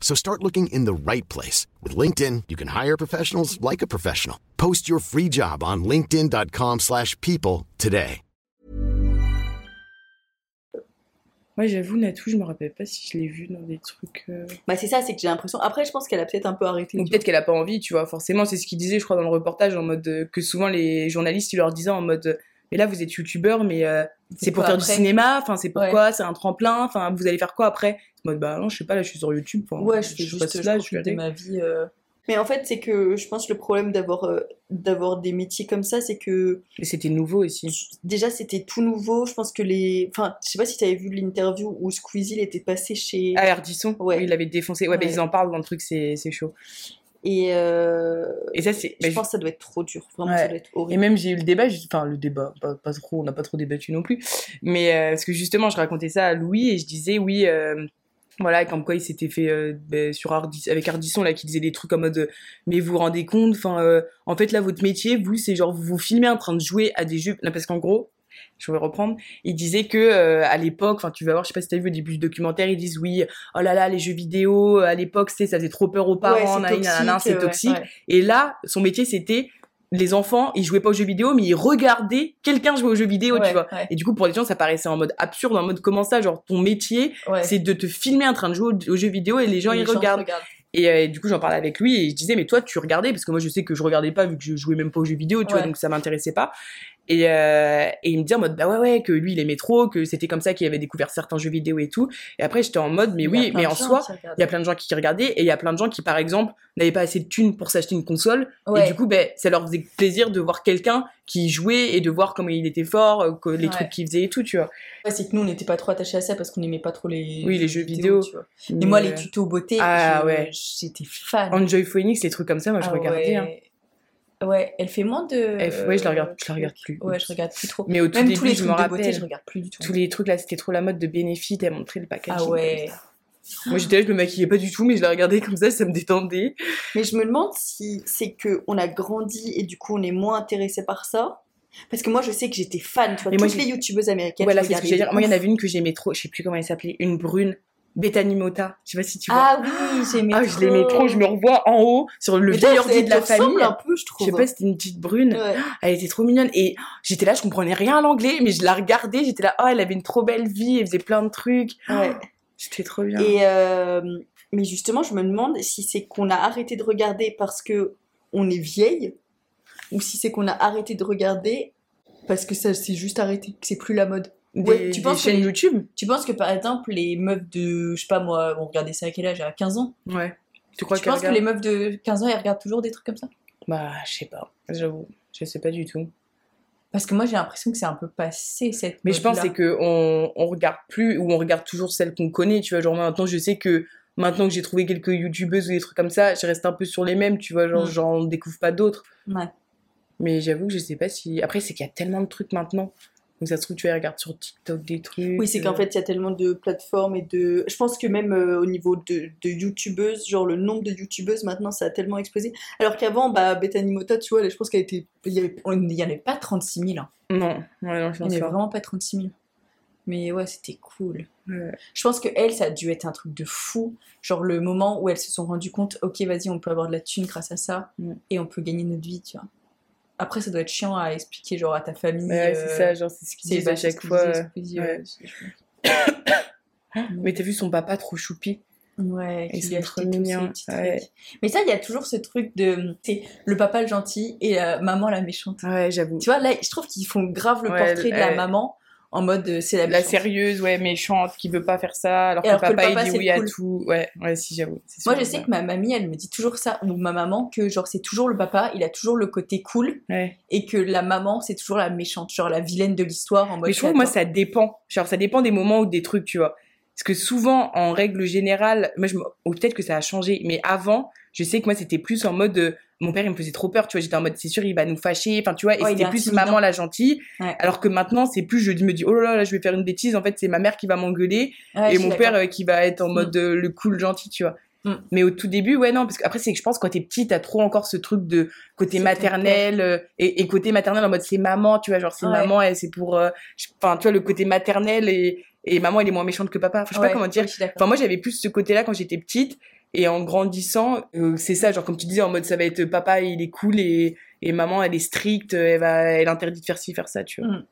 So start looking in the right place. With LinkedIn, you can hire professionals like a professional. Post your free job on linkedin.com/people slash people today. Ouais, j'avoue, Natou, je me rappelle pas si je l'ai vu dans des trucs. euh, Bah, c'est ça, c'est que j'ai l'impression. Après, je pense qu'elle a peut-être un peu arrêté. Ou peut-être qu'elle a pas envie, tu vois. Forcément, c'est ce qu'il disait, je crois, dans le reportage, en mode euh, que souvent les journalistes, ils leur disaient en mode. Mais là, vous êtes youtubeur, mais euh, c'est pour faire du cinéma, enfin, c'est pourquoi, c'est un tremplin, enfin, vous allez faire quoi après? En mode, bah non, je sais pas, là, je suis sur YouTube. enfin, Ouais, je fais sais juste je là, je aller. ma vie. euh. Mais en fait, c'est que je pense le problème d'avoir euh, d'avoir des métiers comme ça, c'est que Et c'était nouveau aussi. déjà c'était tout nouveau. Je pense que les. Enfin, je sais pas si tu avais vu l'interview où Squeezie il était passé chez. Ah, Ardisson, Ouais. il l'avait défoncé. Ouais, bah, Ouais. ils en parlent dans le truc, c'est c'est chaud. Et, euh, Et ça, c'est. je bah, pense que ça doit être trop dur. Vraiment, Ouais. ça doit être Et horrible. même j'ai eu le débat, enfin le débat, pas, pas trop, on n'a pas trop débattu non plus, mais euh, parce que justement je racontais ça à Louis et je disais oui, euh, voilà, comme quoi il s'était fait ben, sur Ardis, avec Ardisson là qui disait des trucs en mode mais vous vous rendez compte, enfin en fait là votre métier vous c'est genre vous vous filmez en train de jouer à des jeux, non, parce qu'en gros je vais reprendre. Il disait que euh, à l'époque, enfin tu vas voir, je sais pas si t'as vu au début du documentaire, ils disent oui, oh là là les jeux vidéo à l'époque c'était ça faisait trop peur aux parents, Ouais, c'est toxique, c'est ouais, ouais. Et là, son métier, c'était les enfants, ils jouaient pas aux jeux vidéo, mais ils regardaient quelqu'un jouer aux jeux vidéo, tu vois. Et du coup, pour les gens, ça paraissait en mode absurde, en mode comment ça, genre ton métier, c'est de te filmer en train de jouer aux, jeux vidéo et les gens ils gens regardent. regardent. Et euh, du coup, j'en parlais avec lui et je disais, mais toi, tu regardais parce que moi, je sais que je regardais pas vu que je jouais même pas aux jeux vidéo, tu vois, donc ça m'intéressait pas. Et, euh, et il me dit en mode, bah ouais, ouais, que lui, il aimait trop, que c'était comme ça qu'il avait découvert certains jeux vidéo et tout. Et après, j'étais en mode, mais Il oui, mais en soi, il y a plein de gens qui regardaient et il y a plein de gens qui, par exemple, n'avaient pas assez de thunes pour s'acheter une console. Ouais. Et du coup, ben, ça leur faisait plaisir de voir quelqu'un qui jouait et de voir comment il était fort, euh, que les Ouais. trucs qu'il faisait et tout, tu vois. Ouais, c'est que nous, on n'était pas trop attachés à ça parce qu'on n'aimait pas trop les, Oui, les jeux vidéo. tu vois. Et moi, les Mais, tutos beauté, Ah, ouais. j'étais fan. Enjoy Phoenix, les trucs comme ça, moi, je Ah regardais. hein. Ouais. Elle fait moins de. Elle- ouais, je la regarde- je la regarde plus. Ouais, je regarde plus trop. Mais au tout Même début, tous les je trucs me de beauté, rappelle. je regarde plus du tout. Tous les trucs là, c'était trop la mode de Benefit, elle montrait le packaging. Ah ouais. Moi, j'étais là, je me maquillais pas du tout, mais je la regardais comme ça, ça me détendait. Mais je me demande si c'est que on a grandi et du coup on est moins intéressé par ça. Parce que moi je sais que j'étais fan, tu vois, Mais moi, toutes j'ai- les youtubeuses américaines. Voilà, je c'est ce que j'allais dire. Moi, il y en avait une que j'aimais trop, je sais plus comment elle s'appelait, une brune, Bethany Mota. Je sais pas si tu vois. Ah oui, j'aimais Ah, je l'aimais trop, je me revois en haut, sur le vieil ordi de la famille. un peu, je Je trouve. sais pas, c'était une petite brune. Ouais. Elle était trop mignonne. Et j'étais là, je comprenais rien à l'anglais, mais je la regardais, j'étais là, oh, elle avait une trop belle vie, elle faisait plein de trucs. Ouais. C'était trop bien. Et euh, mais justement, je me demande si c'est qu'on a arrêté de regarder parce que on est vieille, ou si c'est qu'on a arrêté de regarder parce que ça s'est juste arrêté, que c'est plus la mode. Des, Ouais, tu des penses que chaînes les- YouTube Tu penses que par exemple les meufs de, je sais pas moi, on regardait ça à quel âge À 15 ans Ouais. Tu crois Tu penses que les meufs de 15 ans elles regardent toujours des trucs comme ça? Bah, je sais pas, j'avoue, je sais pas du tout. Parce que moi, j'ai l'impression que c'est un peu passé cette. Mais je pense c'est que on, on regarde plus ou on regarde toujours celles qu'on connaît, tu vois. Genre maintenant, je sais que maintenant que j'ai trouvé quelques youtubeuses ou des trucs comme ça, je reste un peu sur les mêmes, tu vois. Genre, Mm. j'en découvre pas d'autres. Ouais. Mais j'avoue que je sais pas si. Après, c'est qu'il y a tellement de trucs maintenant. Donc ça se trouve, tu vas regarder sur TikTok des trucs. Oui, c'est qu'en euh, fait, il y a tellement de plateformes et de. Je pense que même euh, au niveau de, de youtubeuses, genre le nombre de youtubeuses maintenant, ça a tellement explosé. Alors qu'avant, bah, Bethany Mota, tu vois, elle, je pense qu'elle était. Il y avait... il y en avait pas 36 000. hein. Non, ouais, non, je Il pense n'y avait pas. vraiment pas 36 000. Mais ouais, c'était cool. Ouais. Je pense que elle, ça a dû être un truc de fou. Genre le moment où elles se sont rendues compte, ok, vas-y, on peut avoir de la thune grâce à ça Mm. et on peut gagner notre vie, tu vois. Après, ça doit être chiant à expliquer, genre à ta famille. Ouais, euh, c'est ça, genre, c'est ce qu'ils disent bah, à ce chaque fois. ouais. pense. *coughs* Mais t'as vu son papa trop choupi Ouais, a trop ouais. trucs. Mais ça, il y a toujours ce truc de. C'est le papa le gentil et la maman la méchante. Ouais, j'avoue. Tu vois, là, je trouve qu'ils font grave le Ouais, portrait de la maman en mode euh, c'est la La sérieuse, ouais, méchante, qui veut pas faire ça, alors, Et alors que que le papa, papa, il dit oui à tout. Ouais, ouais, si, j'avoue. Moi, je sais que ma mamie, elle me dit toujours ça, ou ma maman, que genre c'est toujours le papa, il a toujours le côté cool, Ouais. et que la maman, c'est toujours la méchante, genre la vilaine de l'histoire en mode. Mais je trouve, moi, ça dépend. Genre, ça dépend des moments ou des trucs, tu vois. Parce que souvent, en règle générale, moi, je ou peut-être que ça a changé, mais avant, je sais que moi, c'était plus en mode, euh, mon père, il me faisait trop peur, tu vois, j'étais en mode, c'est sûr, il va nous fâcher, enfin, tu vois, et il c'était plus intimidant. maman la gentille, Ouais. alors que maintenant, c'est plus, je me dis, oh là là, là, je vais faire une bêtise, en fait, c'est ma mère qui va m'engueuler, Ouais, et mon père euh, qui va être en Mm. mode euh, le cool gentil, tu vois. Mm. Mais au tout début, ouais, non, parce qu'après, c'est que je pense, quand t'es petit, t'as trop encore ce truc de côté maternel, euh, et, et côté maternel en mode c'est maman, tu vois, genre c'est Ouais. maman, et c'est pour, enfin, tu vois, le côté maternel, et, et maman, elle est moins méchante que papa. Enfin, je sais pas comment dire. Enfin, moi, j'avais plus ce côté-là quand j'étais petite, et en grandissant, euh, c'est ça, genre, comme tu disais, en mode ça va être papa, il est cool, et, et maman, elle est stricte, elle va, elle interdit de faire ci, faire ça, tu vois. Mm.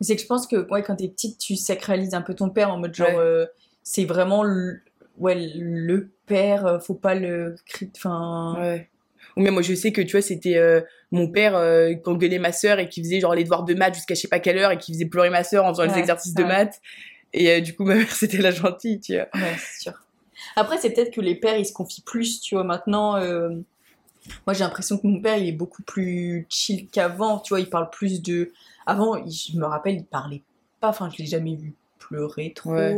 Mais c'est que je pense que ouais, quand t'es petite, tu sacralises un peu ton père en mode genre, Ouais. euh, c'est vraiment le, ouais, le père, euh, faut pas le. Enfin. Ouais. Ou même moi je sais que tu vois c'était euh, mon père euh, qui engueulait ma sœur et qui faisait genre les devoirs de maths jusqu'à je sais pas quelle heure et qui faisait pleurer ma sœur en faisant les Ouais, exercices de maths et euh, du coup *laughs* ma mère c'était la gentille tu vois. Ouais, c'est sûr. Après, c'est peut-être que les pères, ils se confient plus, tu vois. Maintenant, euh, moi, j'ai l'impression que mon père, il est beaucoup plus chill qu'avant, tu vois. Il parle plus de. Avant, il- je me rappelle, il parlait pas, enfin, je l'ai jamais vu pleurer trop. Ouais.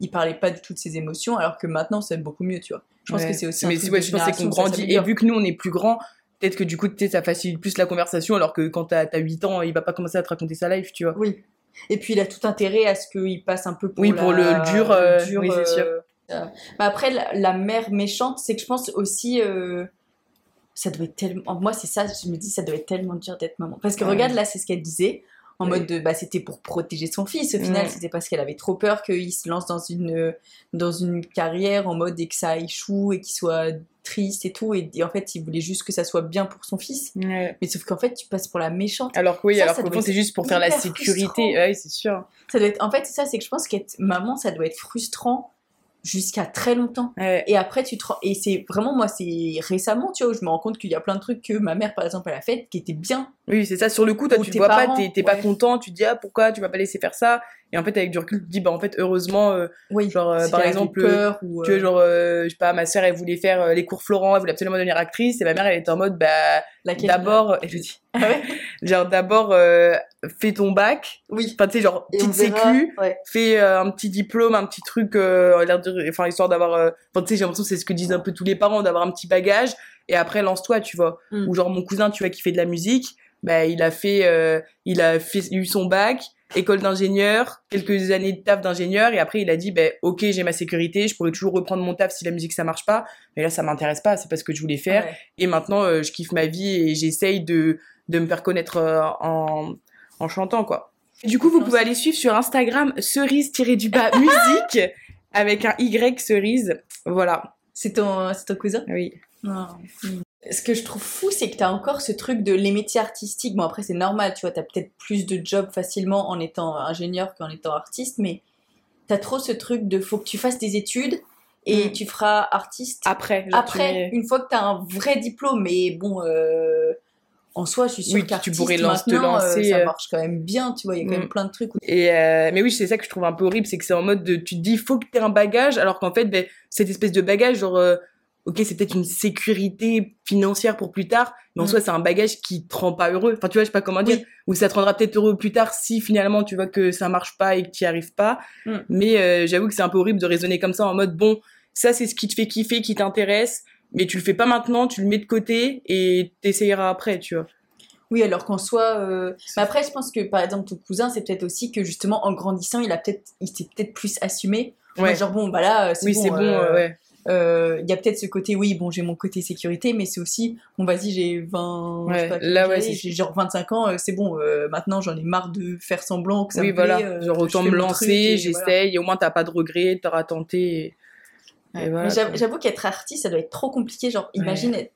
Il parlait pas de toutes ses émotions, alors que maintenant, c'est beaucoup mieux, tu vois. Je pense Ouais. que c'est aussi un mais truc ouais, de je pense qu'on ça grandit et vu que nous on est plus grands peut-être que du coup tu sais ça facilite plus la conversation alors que quand t'as as 8 ans il va pas commencer à te raconter sa life tu vois. Oui. Et puis il a tout intérêt à ce qu'il passe un peu pour Oui, la- pour le dur, euh, oui, c'est sûr. euh, bah après, la, la mère méchante, c'est que je pense aussi. euh, ça doit être tellement. Moi, c'est ça, je me dis, ça doit être tellement dur d'être maman. Parce que Ouais. regarde, là, c'est ce qu'elle disait. En Oui. mode de. Bah, c'était pour protéger son fils. Au final, c'était parce qu'elle avait trop peur qu'il se lance dans une, dans une carrière en mode et que ça échoue et qu'il soit triste et tout. Et, et en fait, il voulait juste que ça soit bien pour son fils. Ouais. Mais sauf qu'en fait, tu passes pour la méchante. Alors que oui, Ça, alors qu'au fond c'est juste pour faire la sécurité. frustrant. Ouais, c'est sûr. Ça doit être, en fait, c'est ça, c'est que je pense qu'être maman, ça doit être frustrant jusqu'à très longtemps. Ouais. Et après, tu te rends- Et c'est vraiment, moi, c'est récemment, tu vois, où je me rends compte qu'il y a plein de trucs que ma mère, par exemple, elle a fait qui étaient bien. Oui, c'est ça. Sur le coup, toi, tu tes vois parents, pas, t'es pas content, tu te dis, ah, pourquoi tu vas pas laisser faire ça? Et en fait, avec du recul, tu te dis, bah, en fait, heureusement, euh, Oui, genre, euh, par exemple, peur ou, tu vois, euh, genre, euh, je sais pas, ma sœur, elle voulait faire euh, les cours Florent, elle voulait absolument devenir actrice, et ma mère, elle était en mode, bah, d'abord, elle dit, Ah ouais *laughs* genre, d'abord, euh, fais ton bac. Oui. Enfin, tu sais, genre, Et petite sécu, ouais. fais euh, un petit diplôme, un petit truc, euh, enfin, histoire d'avoir, euh, enfin, tu sais, j'ai l'impression que c'est ce que disent un peu tous les parents, d'avoir un petit bagage, et après, lance-toi, tu vois. Mm. Ou genre, mon cousin, tu vois, qui fait de la musique, bah, il a fait, euh, il a fait, eu son bac, école d'ingénieur, quelques années de taf d'ingénieur, et après, il a dit, ben, ok, j'ai ma sécurité, je pourrais toujours reprendre mon taf si la musique, ça marche pas, mais là, ça m'intéresse pas, c'est pas ce que je voulais faire, Ouais. et maintenant, euh, je kiffe ma vie et j'essaye de, de me faire connaître euh, en, en chantant, quoi. Et du coup, vous pouvez aller suivre sur Instagram cerise-du-bas *laughs* musique avec un Y cerise. Voilà. C'est ton, cousin? Oui. Non. Ce que je trouve fou, c'est que t'as encore ce truc de les métiers artistiques. Bon, après, c'est normal, tu vois, t'as peut-être plus de jobs facilement en étant ingénieur qu'en étant artiste, mais t'as trop ce truc de faut que tu fasses des études et Mm. tu feras artiste Après. tu après, une fois que t'as un vrai diplôme. Mais bon, euh, en soi, je suis sûre Oui, tu pourrais lance- te euh, lancer, ça euh, marche quand même bien, tu vois, il y a quand Mm. même plein de trucs. où- Et euh, mais oui, c'est ça que je trouve un peu horrible, c'est que c'est en mode de, tu te dis faut que t'aies un bagage, alors qu'en fait, ben, cette espèce de bagage, genre, euh, ok, c'est peut-être une sécurité financière pour plus tard, mais en Mm. soi, c'est un bagage qui te rend pas heureux. Enfin, tu vois, je sais pas comment dire. Oui. Ou ça te rendra peut-être heureux plus tard si finalement tu vois que ça marche pas et que tu arrives pas. Mm. Mais euh, j'avoue que c'est un peu horrible de raisonner comme ça en mode, bon, ça, c'est ce qui te fait kiffer, qui t'intéresse, mais tu le fais pas maintenant, tu le mets de côté et t'essayeras après, tu vois. Oui, alors qu'en soit. euh, Mais après, je pense que par exemple, ton cousin, c'est peut-être aussi que justement, en grandissant, il a peut-être, il s'est peut-être plus assumé. Ouais. Genre, bon, bah là, c'est Oui, bon. c'est bon, euh, euh, euh, Il y a peut-être ce côté, oui, bon, j'ai mon côté sécurité, mais c'est aussi, bon, vas-y, j'ai 20. je sais Ouais, pas là, ouais, j'ai, genre 25 ans, euh, c'est bon, euh, maintenant j'en ai marre de faire semblant que ça oui, me plaît. voilà. euh, Genre, autant me lancer, j'essaye, voilà. au moins t'as pas de regrets, t'auras tenté. Et, et Ouais. voilà, Mais j'avoue, qu'être artiste, ça doit être trop compliqué. Genre, imagine être,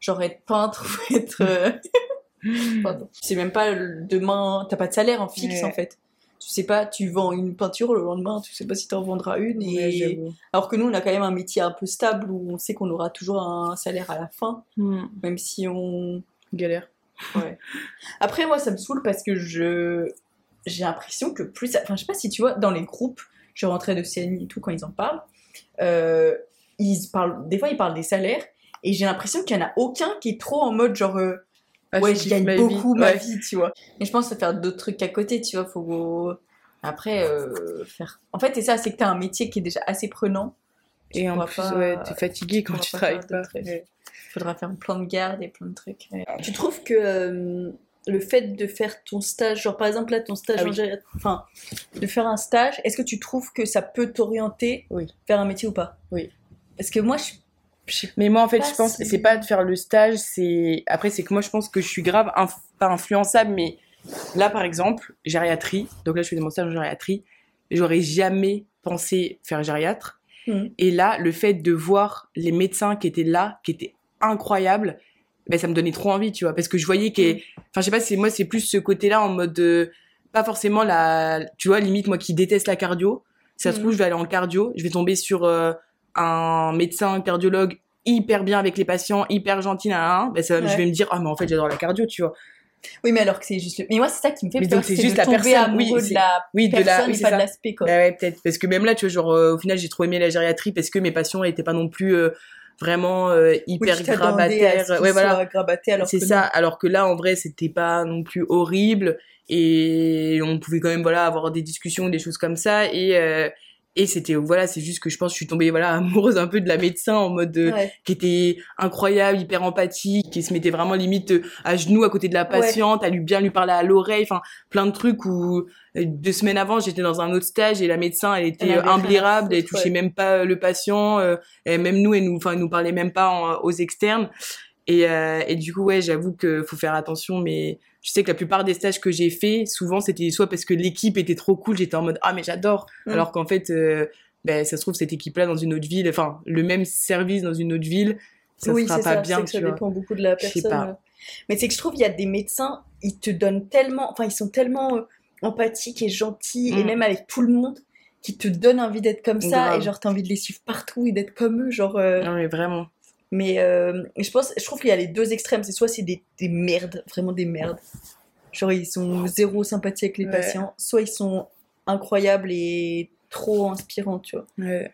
genre être peintre ou être. *laughs* C'est même pas demain, t'as pas de salaire en fixe en fait. Tu sais pas, tu vends une peinture le lendemain, tu sais pas si t'en vendras une. Et... Alors que nous, on a quand même un métier un peu stable où on sait qu'on aura toujours un salaire à la fin, Hmm. même si on. Galère. Ouais. *laughs* Après, moi, ça me saoule parce que je. J'ai l'impression que plus. Enfin, je sais pas si tu vois, dans les groupes, je rentrais de CNI et tout quand ils en parlent, euh, ils parlent. Des fois, ils parlent des salaires et j'ai l'impression qu'il y en a aucun qui est trop en mode genre. euh, ouais, je gagne ma beaucoup vie. ma Ouais. vie, tu vois. Mais je pense que faire d'autres trucs à côté, tu vois, faut. Après, euh, faire. En fait, c'est ça, c'est que t'as un métier qui est déjà assez prenant. Tu Et en plus, pas- ouais, t'es fatigué quand tu pas travailles pas. Ouais. Faudra faire plein de gardes et plein de trucs. Tu trouves que euh, le fait de faire ton stage, genre par exemple là ton stage Ah en oui. géri- enfin de faire un stage, est-ce que tu trouves que ça peut t'orienter Oui. vers un métier ou pas? Oui. Parce que moi je, Mais moi, en fait, je pense, si- c'est pas de faire le stage, c'est. Après, c'est que moi, je pense que je suis grave, inf- pas influençable, mais là, par exemple, gériatrie, donc là, je fais mon stage en gériatrie, j'aurais jamais pensé faire gériatre. Mhm. Et là, le fait de voir les médecins qui étaient là, qui étaient incroyables, ben, ça me donnait trop envie, tu vois, parce que je voyais que. Mhm. Enfin, je sais pas, c'est moi, c'est plus ce côté-là en mode. euh, pas forcément la. Tu vois, limite, moi qui déteste la cardio, si ça se Mhm. trouve, je vais aller en cardio, je vais tomber sur. euh, un médecin cardiologue hyper bien avec les patients, hyper gentil, nan, ben ça, Ouais. je vais me dire, ah, mais en fait, j'adore la cardio, tu vois. Oui, mais alors que c'est juste. le- Mais moi c'est ça qui me fait Mais peur, donc, c'est juste de la tomber personne, oui, de la oui, de la- personne oui, et pas de ça. l'aspect quoi. Bah ouais, peut-être. Parce que même là, tu vois, genre, euh, au final, j'ai trop aimé la gériatrie parce que mes patients étaient pas non plus euh, vraiment euh, Oui, hyper à ce grabataires. Ouais, voilà. C'est ça. Alors que là, en vrai, c'était pas non plus horrible et on pouvait quand même, voilà, avoir des discussions, des choses comme ça et, et c'était, voilà, c'est juste que je pense que je suis tombée, voilà, *laughs* amoureuse un peu de la médecin en mode, euh, Ouais. qui était incroyable, hyper empathique, qui se mettait vraiment limite euh, à genoux à côté de la patiente, à lui bien lui parler à l'oreille, enfin plein de trucs où euh, deux semaines avant j'étais dans un autre stage et la médecin elle était Elle imbérable, elle touchait ouais. même pas le patient, euh, et même nous elle nous, enfin elle nous parlait même pas en- aux externes. Et, euh, et du coup ouais j'avoue que faut faire attention, mais je sais que la plupart des stages que j'ai fait, souvent c'était soit parce que l'équipe était trop cool, j'étais en mode ah mais j'adore, Mm. alors qu'en fait euh, ben, ça se trouve cette équipe là dans une autre ville, enfin le même service dans une autre ville, ça oui, sera pas ça, bien, que ça tu vois. dépend beaucoup de la personne. pas. euh. Mais c'est que je trouve il y a des médecins, ils te donnent tellement, enfin ils sont tellement euh, empathiques et gentils et Mm. même avec tout le monde qui te donnent envie d'être comme ça Grave. et genre t'as envie de les suivre partout et d'être comme eux, genre. euh, Non mais vraiment. Mais euh, je pense, je trouve qu'il y a les deux extrêmes. C'est soit c'est des, des merdes, vraiment des merdes. Genre ils sont zéro sympathiques avec les Ouais. patients, soit ils sont incroyables et trop inspirants, tu vois. Ouais.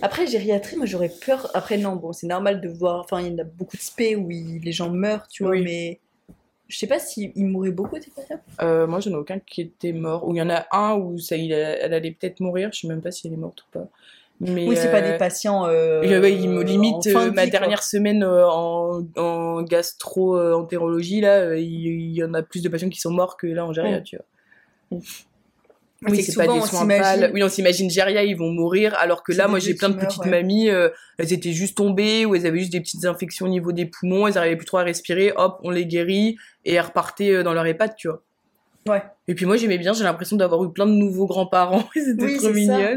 Après, gériatrie, moi j'aurais peur. Après, non, bon, c'est normal de voir. Enfin, il y en a beaucoup de spé où il- les gens meurent, tu vois, Oui. mais je sais pas s'ils mouraient beaucoup, tes patients. Euh, moi, j'en ai aucun qui était mort. Ou il y en a un où ça, il a- elle allait peut-être mourir. Je sais même pas si elle est morte ou pas. Mais, Oui, c'est pas euh, des patients. Euh, il y avait- il me limite euh, ma vie, quoi. dernière semaine euh, en, en gastro-entérologie, là, euh, il, il y en a plus de patients qui sont morts que là en géria, Mm. tu vois. Mais Oui, c'est pas des soins pâles. Oui, on s'imagine Géria, ils vont mourir, alors que là, moi, j'ai plein de petites ouais. mamies, euh, elles étaient juste tombées, ou elles avaient juste des petites infections au niveau des poumons, elles arrivaient plus trop à respirer, hop, on les guérit, et elles repartaient euh, dans leur EHPAD, tu vois. Ouais. Et puis moi, j'aimais bien, j'ai l'impression d'avoir eu plein de nouveaux grands-parents, *laughs* c'était Oui, trop ça.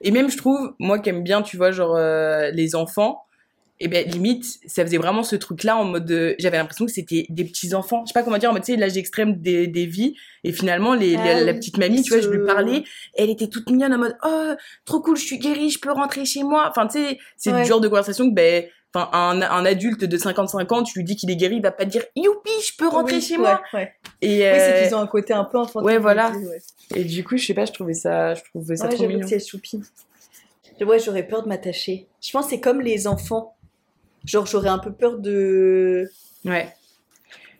Et même, je trouve, moi qui aime bien, tu vois, genre, euh, les enfants, et ben limite, ça faisait vraiment ce truc-là en mode, de- j'avais l'impression que c'était des petits enfants. Je sais pas comment dire, en mode, tu sais, l'âge extrême des, des vies. Et finalement, les, Ah la, petite mamie, tu vois, je lui parlais, elle était toute mignonne en mode, oh, trop cool, je suis guérie, je peux rentrer chez moi. Enfin, tu sais, c'est Ouais. le genre de conversation que, ben, enfin, un, un adulte de 55 ans, tu lui dis qu'il est guéri, il va pas te dire, youpi, je peux rentrer Oui, chez ouais, moi. ouais. Et, Oui, c'est euh, qu'ils ont un côté un peu enfantin. ouais, voilà. Ouais. et du coup, je sais pas, je trouvais ça, je trouvais ça Ouais, trop mignon. que. Ouais, j'aurais peur de m'attacher. Je pense que c'est comme les enfants. Genre, j'aurais un peu peur de. Ouais.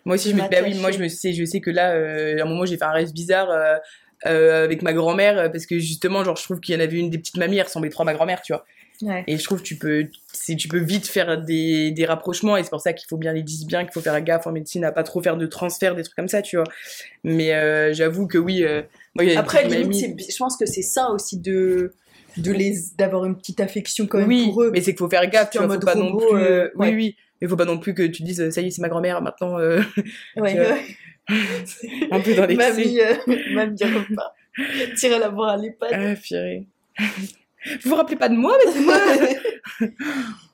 Moi aussi, je me, bah oui, moi, je me sais, je sais que là, euh, à un moment, j'ai fait un rêve bizarre euh, euh, avec ma grand-mère euh, parce que justement, genre, je trouve qu'il y en avait une des petites mamies, elle ressemblait trop à ma grand-mère, tu vois. Ouais. Et je trouve que tu peux, tu peux vite faire des, des rapprochements et c'est pour ça qu'il faut bien les disent bien, qu'il faut faire gaffe en médecine à pas trop faire de transfert, des trucs comme ça, tu vois. Mais euh, j'avoue que oui, euh, moi, y a Après, limite, je pense que c'est ça aussi de de les d'avoir une petite affection quand même oui, pour eux. mais c'est qu'il faut faire gaffe, tu en vois, faut mode pas non robot, plus. euh, ouais. Oui, oui, mais faut pas non plus que tu dises, ça y est, c'est ma grand-mère, maintenant, euh, Ouais, ouais. *laughs* un peu dans l'excès. Mamie, euh, mamie repas. Tire la voir à l'EHPAD. Ah, purée. Vous vous rappelez pas de moi, mais c'est moi *laughs*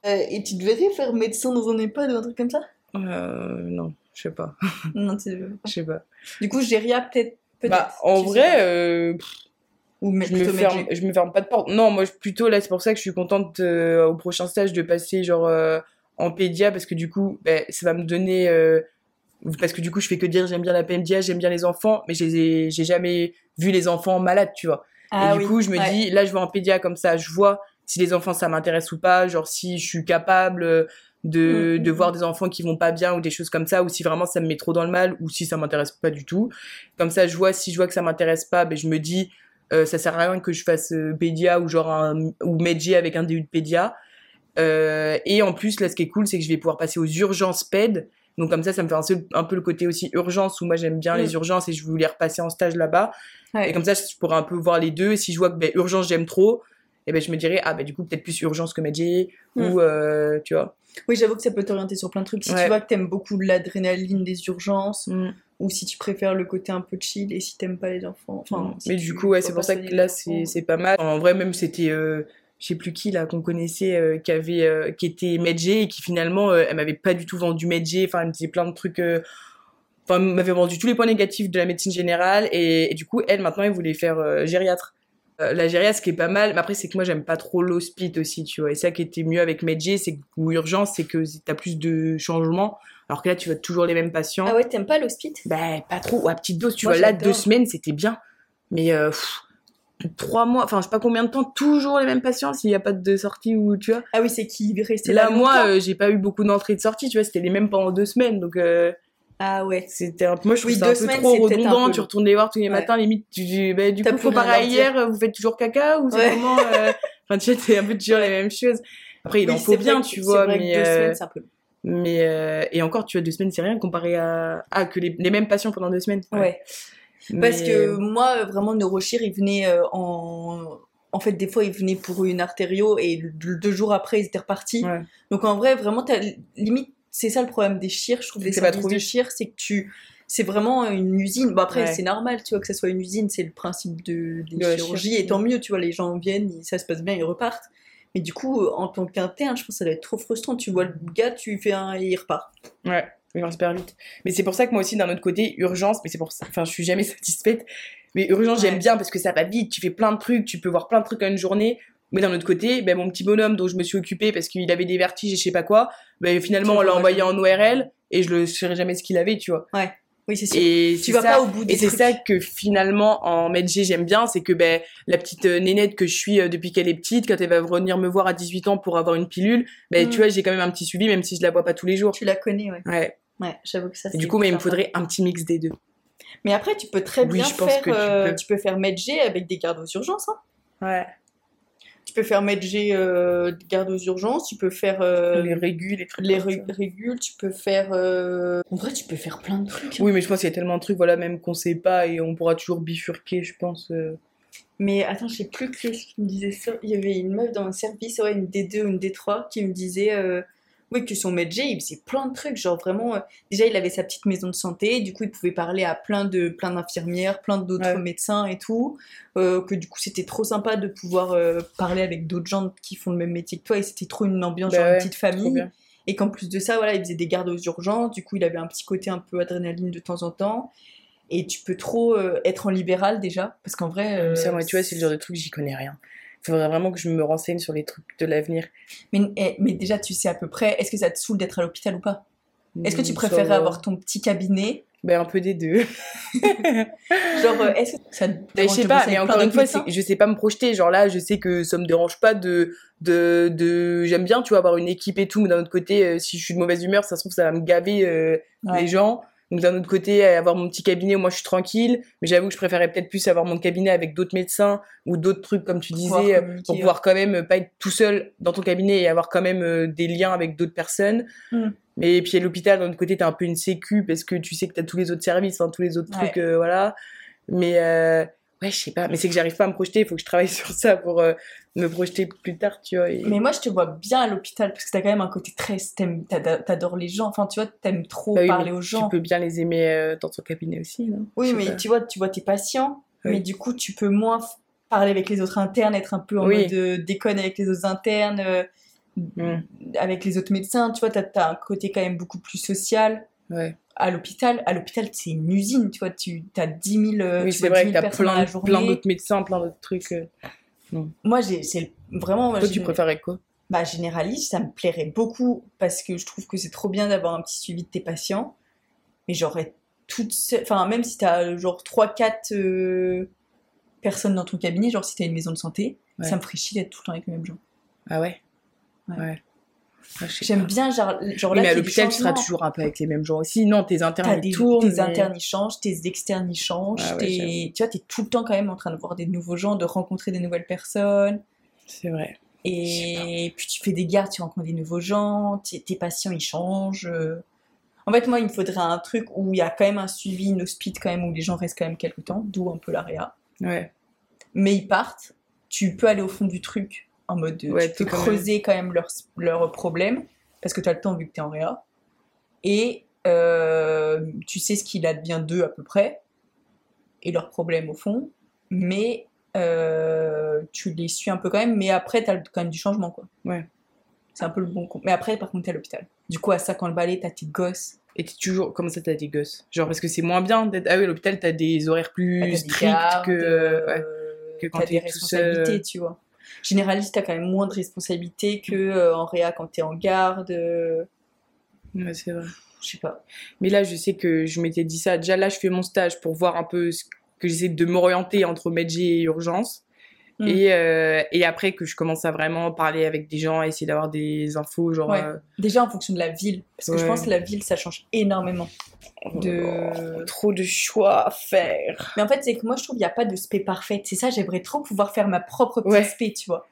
Euh, et tu devrais faire médecin dans un EHPAD ou un truc comme ça? Euh, Non, je sais pas. *laughs* Non, tu Je sais pas. Du coup, Géria, peut-être. peut-être, Bah, en vrai, euh, Ou je me, ferme, je me ferme pas de porte. Non, moi, je- plutôt, là, c'est pour ça que je suis contente euh, au prochain stage de passer, genre, en pédia, parce que du coup, ben, ça va me donner. parce que du coup, je fais que dire j'aime bien la PMDA, j'aime bien les enfants, mais j'ai j'ai jamais vu les enfants malades, tu vois. Ah et du oui, coup, je me ouais. dis, là, je vais en pédia comme ça, je vois si les enfants, ça m'intéresse ou pas, genre si je suis capable euh, de, Mm, de mm, voir mm. des enfants qui vont pas bien ou des choses comme ça, ou si vraiment ça me met trop dans le mal, ou si ça m'intéresse pas du tout. Comme ça, je vois, si je vois que ça m'intéresse pas, ben, je me dis, euh, ça sert à rien que je fasse euh, pédia ou genre un, ou médier avec un DU de pédia. Euh, et en plus, là, ce qui est cool, c'est que je vais pouvoir passer aux urgences PED. Donc comme ça, ça me fait un, seul- un peu le côté aussi urgence, où moi j'aime bien Mm. les urgences et je voulais repasser en stage là-bas. Ouais. Et comme ça, je pourrais un peu voir les deux. Et si je vois que ben, urgence, j'aime trop, et ben, je me dirais, ah ben du coup, peut-être plus urgence que Mm. ou euh, tu vois. Oui, j'avoue que ça peut t'orienter sur plein de trucs. Si Ouais. tu vois que t'aimes beaucoup l'adrénaline des urgences, Mm. ou si tu préfères le côté un peu chill, et si t'aimes pas les enfants. Enfin, si mais du coup, ouais, c'est pour ça que là, c'est pas mal. En vrai, même, c'était, euh, je sais plus qui, là, qu'on connaissait, euh, qui avait, euh, qui était Medjay, et qui finalement, euh, elle m'avait pas du tout vendu Medjay, enfin, elle me disait plein de trucs, euh, enfin, elle m'avait vendu tous les points négatifs de la médecine générale, et, et du coup, elle, maintenant, elle voulait faire gériatre. La gériatre, ce qui est pas mal, mais après, c'est que moi, j'aime pas trop l'hospite aussi, tu vois. Et ça qui était mieux avec Medjay, c'est que, ou urgence, c'est que t'as plus de changements, alors que là, tu vois toujours les mêmes patients. Ah ouais, t'aimes pas l'hospice? Ben, pas trop, ou à petite dose, tu Moi, vois. Là, deux semaines, c'était bien. Mais, pff, trois mois, enfin, je sais pas combien de temps, toujours les mêmes patients s'il n'y a pas de sortie ou, tu vois. Ah oui, c'est qui restait Là, là moi, euh, j'ai pas eu beaucoup d'entrées et de sorties, tu vois, c'était les mêmes pendant deux semaines, donc, euh, Ah ouais. c'était un peu, moi, je trouve Oui, ça deux un peu semaines, trop peut-être un redondant, peu tu retournes les voir tous les Ouais. matins, limite, tu dis, bah, du coup, comparé à hier, vous faites toujours caca, ou c'est Ouais. comment, euh, enfin, tu vois, c'est un peu toujours les mêmes choses. Après, il Oui, en faut bien, que- tu vois, mais, deux euh, semaines, c'est un peu mais, euh, et encore, tu vois, deux semaines, c'est rien comparé à, ah, que les, les mêmes patients pendant deux semaines. Ouais. Parce que moi, vraiment, Neurochir, il venait euh, en. En fait, des fois, il venait pour une artério et deux jours après, ils étaient repartis. Ouais. Donc, en vrai, vraiment, limite, c'est ça le problème des chires, je trouve, des C'est pas services trop de chires, c'est que tu. C'est vraiment une usine. Bon, après, Ouais. c'est normal, tu vois, que ça soit une usine, c'est le principe de, des De chirurgies. chirurgie. Et tant mieux, tu vois, les gens viennent, ça se passe bien, ils repartent. Mais du coup, en tant qu'interne, je pense que ça doit être trop frustrant. Tu vois le gars, tu fais un et il repart. Ouais, super vite. Mais c'est pour ça que moi aussi, d'un autre côté, urgence, mais c'est pour ça, enfin, je suis jamais *laughs* satisfaite. Mais urgence, j'aime bien parce que ça va vite, tu fais plein de trucs, tu peux voir plein de trucs en une journée. Mais d'un autre côté, ben, mon petit bonhomme dont je me suis occupée parce qu'il avait des vertiges et je sais pas quoi, ben, finalement, on l'a envoyé en ORL et je le saurais jamais ce qu'il avait, tu vois. Ouais. Oui, c'est sûr. Et Tu vas ça- pas au bout des Et c'est ça que finalement en MedG j'aime bien, c'est que ben la petite euh, nénette que je suis euh, depuis qu'elle est petite, quand elle va venir me voir à 18 ans pour avoir une pilule, ben Mm. tu vois j'ai quand même un petit suivi même si je la vois pas tous les jours. Tu la connais, ouais. Ouais. Ouais, j'avoue que ça Et du coup mais il me faudrait un petit mix des deux. Mais après, tu peux très Oui, bien je pense faire. que tu euh, peux. tu peux faire Medg avec des gardes aux urgences. Hein. Ouais. Tu peux faire Medg euh, garde aux urgences. Tu peux faire euh, les régules, les trucs. les ré- régules. Tu peux faire. euh, En vrai, tu peux faire plein de trucs. hein. Oui mais je pense qu'il y a tellement de trucs voilà même qu'on sait pas et on pourra toujours bifurquer je pense. Mais attends, je sais plus qui me disait ça. Il y avait une meuf dans le service, ouais, une D2 ou une D3, qui me disait oui, que son Medg, il faisait plein de trucs. Genre vraiment, euh, déjà, il avait sa petite maison de santé, du coup, il pouvait parler à plein de plein d'infirmières, plein d'autres Ouais. médecins et tout. euh, que du coup, c'était trop sympa de pouvoir euh, parler avec d'autres gens qui font le même métier que toi, et c'était trop une ambiance, Bah genre ouais, une petite famille. Et qu'en plus de ça, voilà, il faisait des gardes aux urgences, du coup, il avait un petit côté un peu adrénaline de temps en temps. Et tu peux trop être en libéral déjà, parce qu'en vrai. Ça moi tu vois c'est le genre de truc j'y connais rien. Faudrait vraiment que je me renseigne sur les trucs de l'avenir. Mais, eh, mais déjà, tu sais à peu près, est-ce que ça te saoule d'être à l'hôpital ou pas? Est-ce que tu Mm, préférerais avoir ton petit cabinet? Ben, un peu des deux. *laughs* Genre, euh, est-ce que ça te Ben, je dérange sais de pas, mais encore une fois, je sais pas me projeter. Genre là, je sais que ça me dérange pas de, de, de, j'aime bien, tu vois, avoir une équipe et tout, mais d'un autre côté, euh, si je suis de mauvaise humeur, ça se trouve, ça va me gaver euh, Ouais. les gens. Donc d'un autre côté, avoir mon petit cabinet où moi je suis tranquille, mais j'avoue que je préférais peut-être plus avoir mon cabinet avec d'autres médecins ou d'autres trucs comme tu disais, euh, pour pouvoir quand même euh, pas être tout seul dans ton cabinet et avoir quand même euh, des liens avec d'autres personnes. Mm. Mais puis à l'hôpital, d'un autre côté, t'as un peu une sécu parce que tu sais que t'as tous les autres services, hein, tous les autres Ouais. trucs, euh, voilà. Mais euh, ouais, je sais pas. Mais c'est que j'arrive pas à me projeter. Il faut que je travaille *laughs* sur ça pour euh, me projeter plus tard, tu vois. et- Mais moi, je te vois bien à l'hôpital parce que t'as quand même un côté très. T'adores les gens. Enfin, tu vois, t'aimes trop Bah oui, parler aux gens. Tu peux bien les aimer euh, dans ton cabinet aussi, non? Oui, mais pas. tu vois, tu vois tes patients, Oui. mais du coup, tu peux moins parler avec les autres internes, être un peu en Oui. mode euh, déconne avec les autres internes, euh, Mm. avec les autres médecins. Tu vois, t'as as un côté quand même beaucoup plus social. Ouais. À l'hôpital, à l'hôpital, c'est une usine, tu vois, tu as 10 000, euh, oui, tu c'est vois vrai 10 que 000 t'as personnes plein, la journée. plein d'autres médecins, plein d'autres trucs. euh. Moi, c'est vraiment, Toi, tu préférais quoi? Bah, généraliste, ça me plairait beaucoup parce que je trouve que c'est trop bien d'avoir un petit suivi de tes patients. Mais j'aurais toute seule, enfin, même si t'as genre 3-4 euh, personnes dans ton cabinet, genre si t'as une maison de santé, Ouais. ça me ferait chier d'être tout le temps avec les mêmes gens. Ah ouais? Ouais. Ouais. Ah, J'aime bien, genre, genre Oui, là, mais à l'hôpital, tu seras toujours un peu avec les mêmes gens aussi. Non, tes internes, des, tournent. tes mais- internes, ils changent, tes externes, ils changent. Ah ouais, tu vois, t'es tout le temps quand même en train de voir des nouveaux gens, de rencontrer des nouvelles personnes. C'est vrai. Et puis tu fais des gardes, tu rencontres des nouveaux gens, tes, tes patients ils changent. euh. En fait, moi, il me faudrait un truc où il y a quand même un suivi, une hospite quand même, où les gens restent quand même quelques temps, d'où un peu l'AREA. Ouais. Mais ils partent, tu peux aller au fond du truc, en mode de, Ouais, tu peux t'es même- creuser quand même leurs leurs problèmes, parce que tu as le temps vu que tu es en réa. Et euh, tu sais ce qu'il advient d'eux à peu près, et leurs problèmes au fond, mais euh, tu les suis un peu quand même, mais après, tu as quand même du changement, quoi. Ouais. C'est un peu le bon. Mais après, par contre, t'es à l'hôpital. Du coup, à ça, quand le balai, t'as tes gosses. Et t'es toujours. Comment ça, t'as des gosses? Genre, parce que c'est moins bien d'être. Ah oui, à l'hôpital, t'as des horaires plus stricts que. euh, ouais, que quand t'as des t'es tout seul. responsabilités, tu vois. Généraliste, t'as quand même moins de responsabilités que euh, en réa quand t'es en garde. euh, Ouais, c'est vrai. je sais pas. Mais là, je sais que je m'étais dit ça. Déjà, là, je fais mon stage pour voir un peu ce que j'essaie de m'orienter entre Medji et urgence. Mm. Et, euh, et après que je commence à vraiment parler avec des gens, essayer d'avoir des infos, genre. Ouais. euh, Déjà en fonction de la ville. Parce que je pense que la ville, ça change énormément. De... oh, trop de choix à faire. Mais en fait, c'est que moi, je trouve qu'il n'y a pas de spé parfaite. C'est ça, j'aimerais trop pouvoir faire ma propre petite Ouais. spé, tu vois.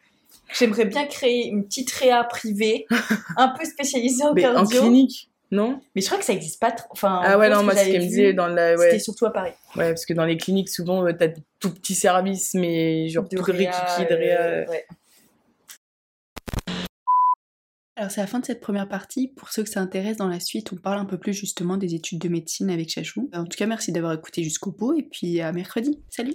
J'aimerais bien créer une petite réa privée, *laughs* un peu spécialisée en Mais en cardio. clinique, non? Mais je crois que ça existe pas trop. Enfin, Ah ouais, non, moi, ce qu'elle me disait dans la. Ouais. C'était surtout à Paris. Ouais, parce que dans les cliniques, souvent, euh, t'as des tout petits services, mais genre De tout réa, rikiki de réa. euh, ouais. Alors c'est la fin de cette première partie. Pour ceux que ça intéresse, dans la suite, on parle un peu plus justement des études de médecine avec Chachou. En tout cas, merci d'avoir écouté jusqu'au bout et puis à mercredi. Salut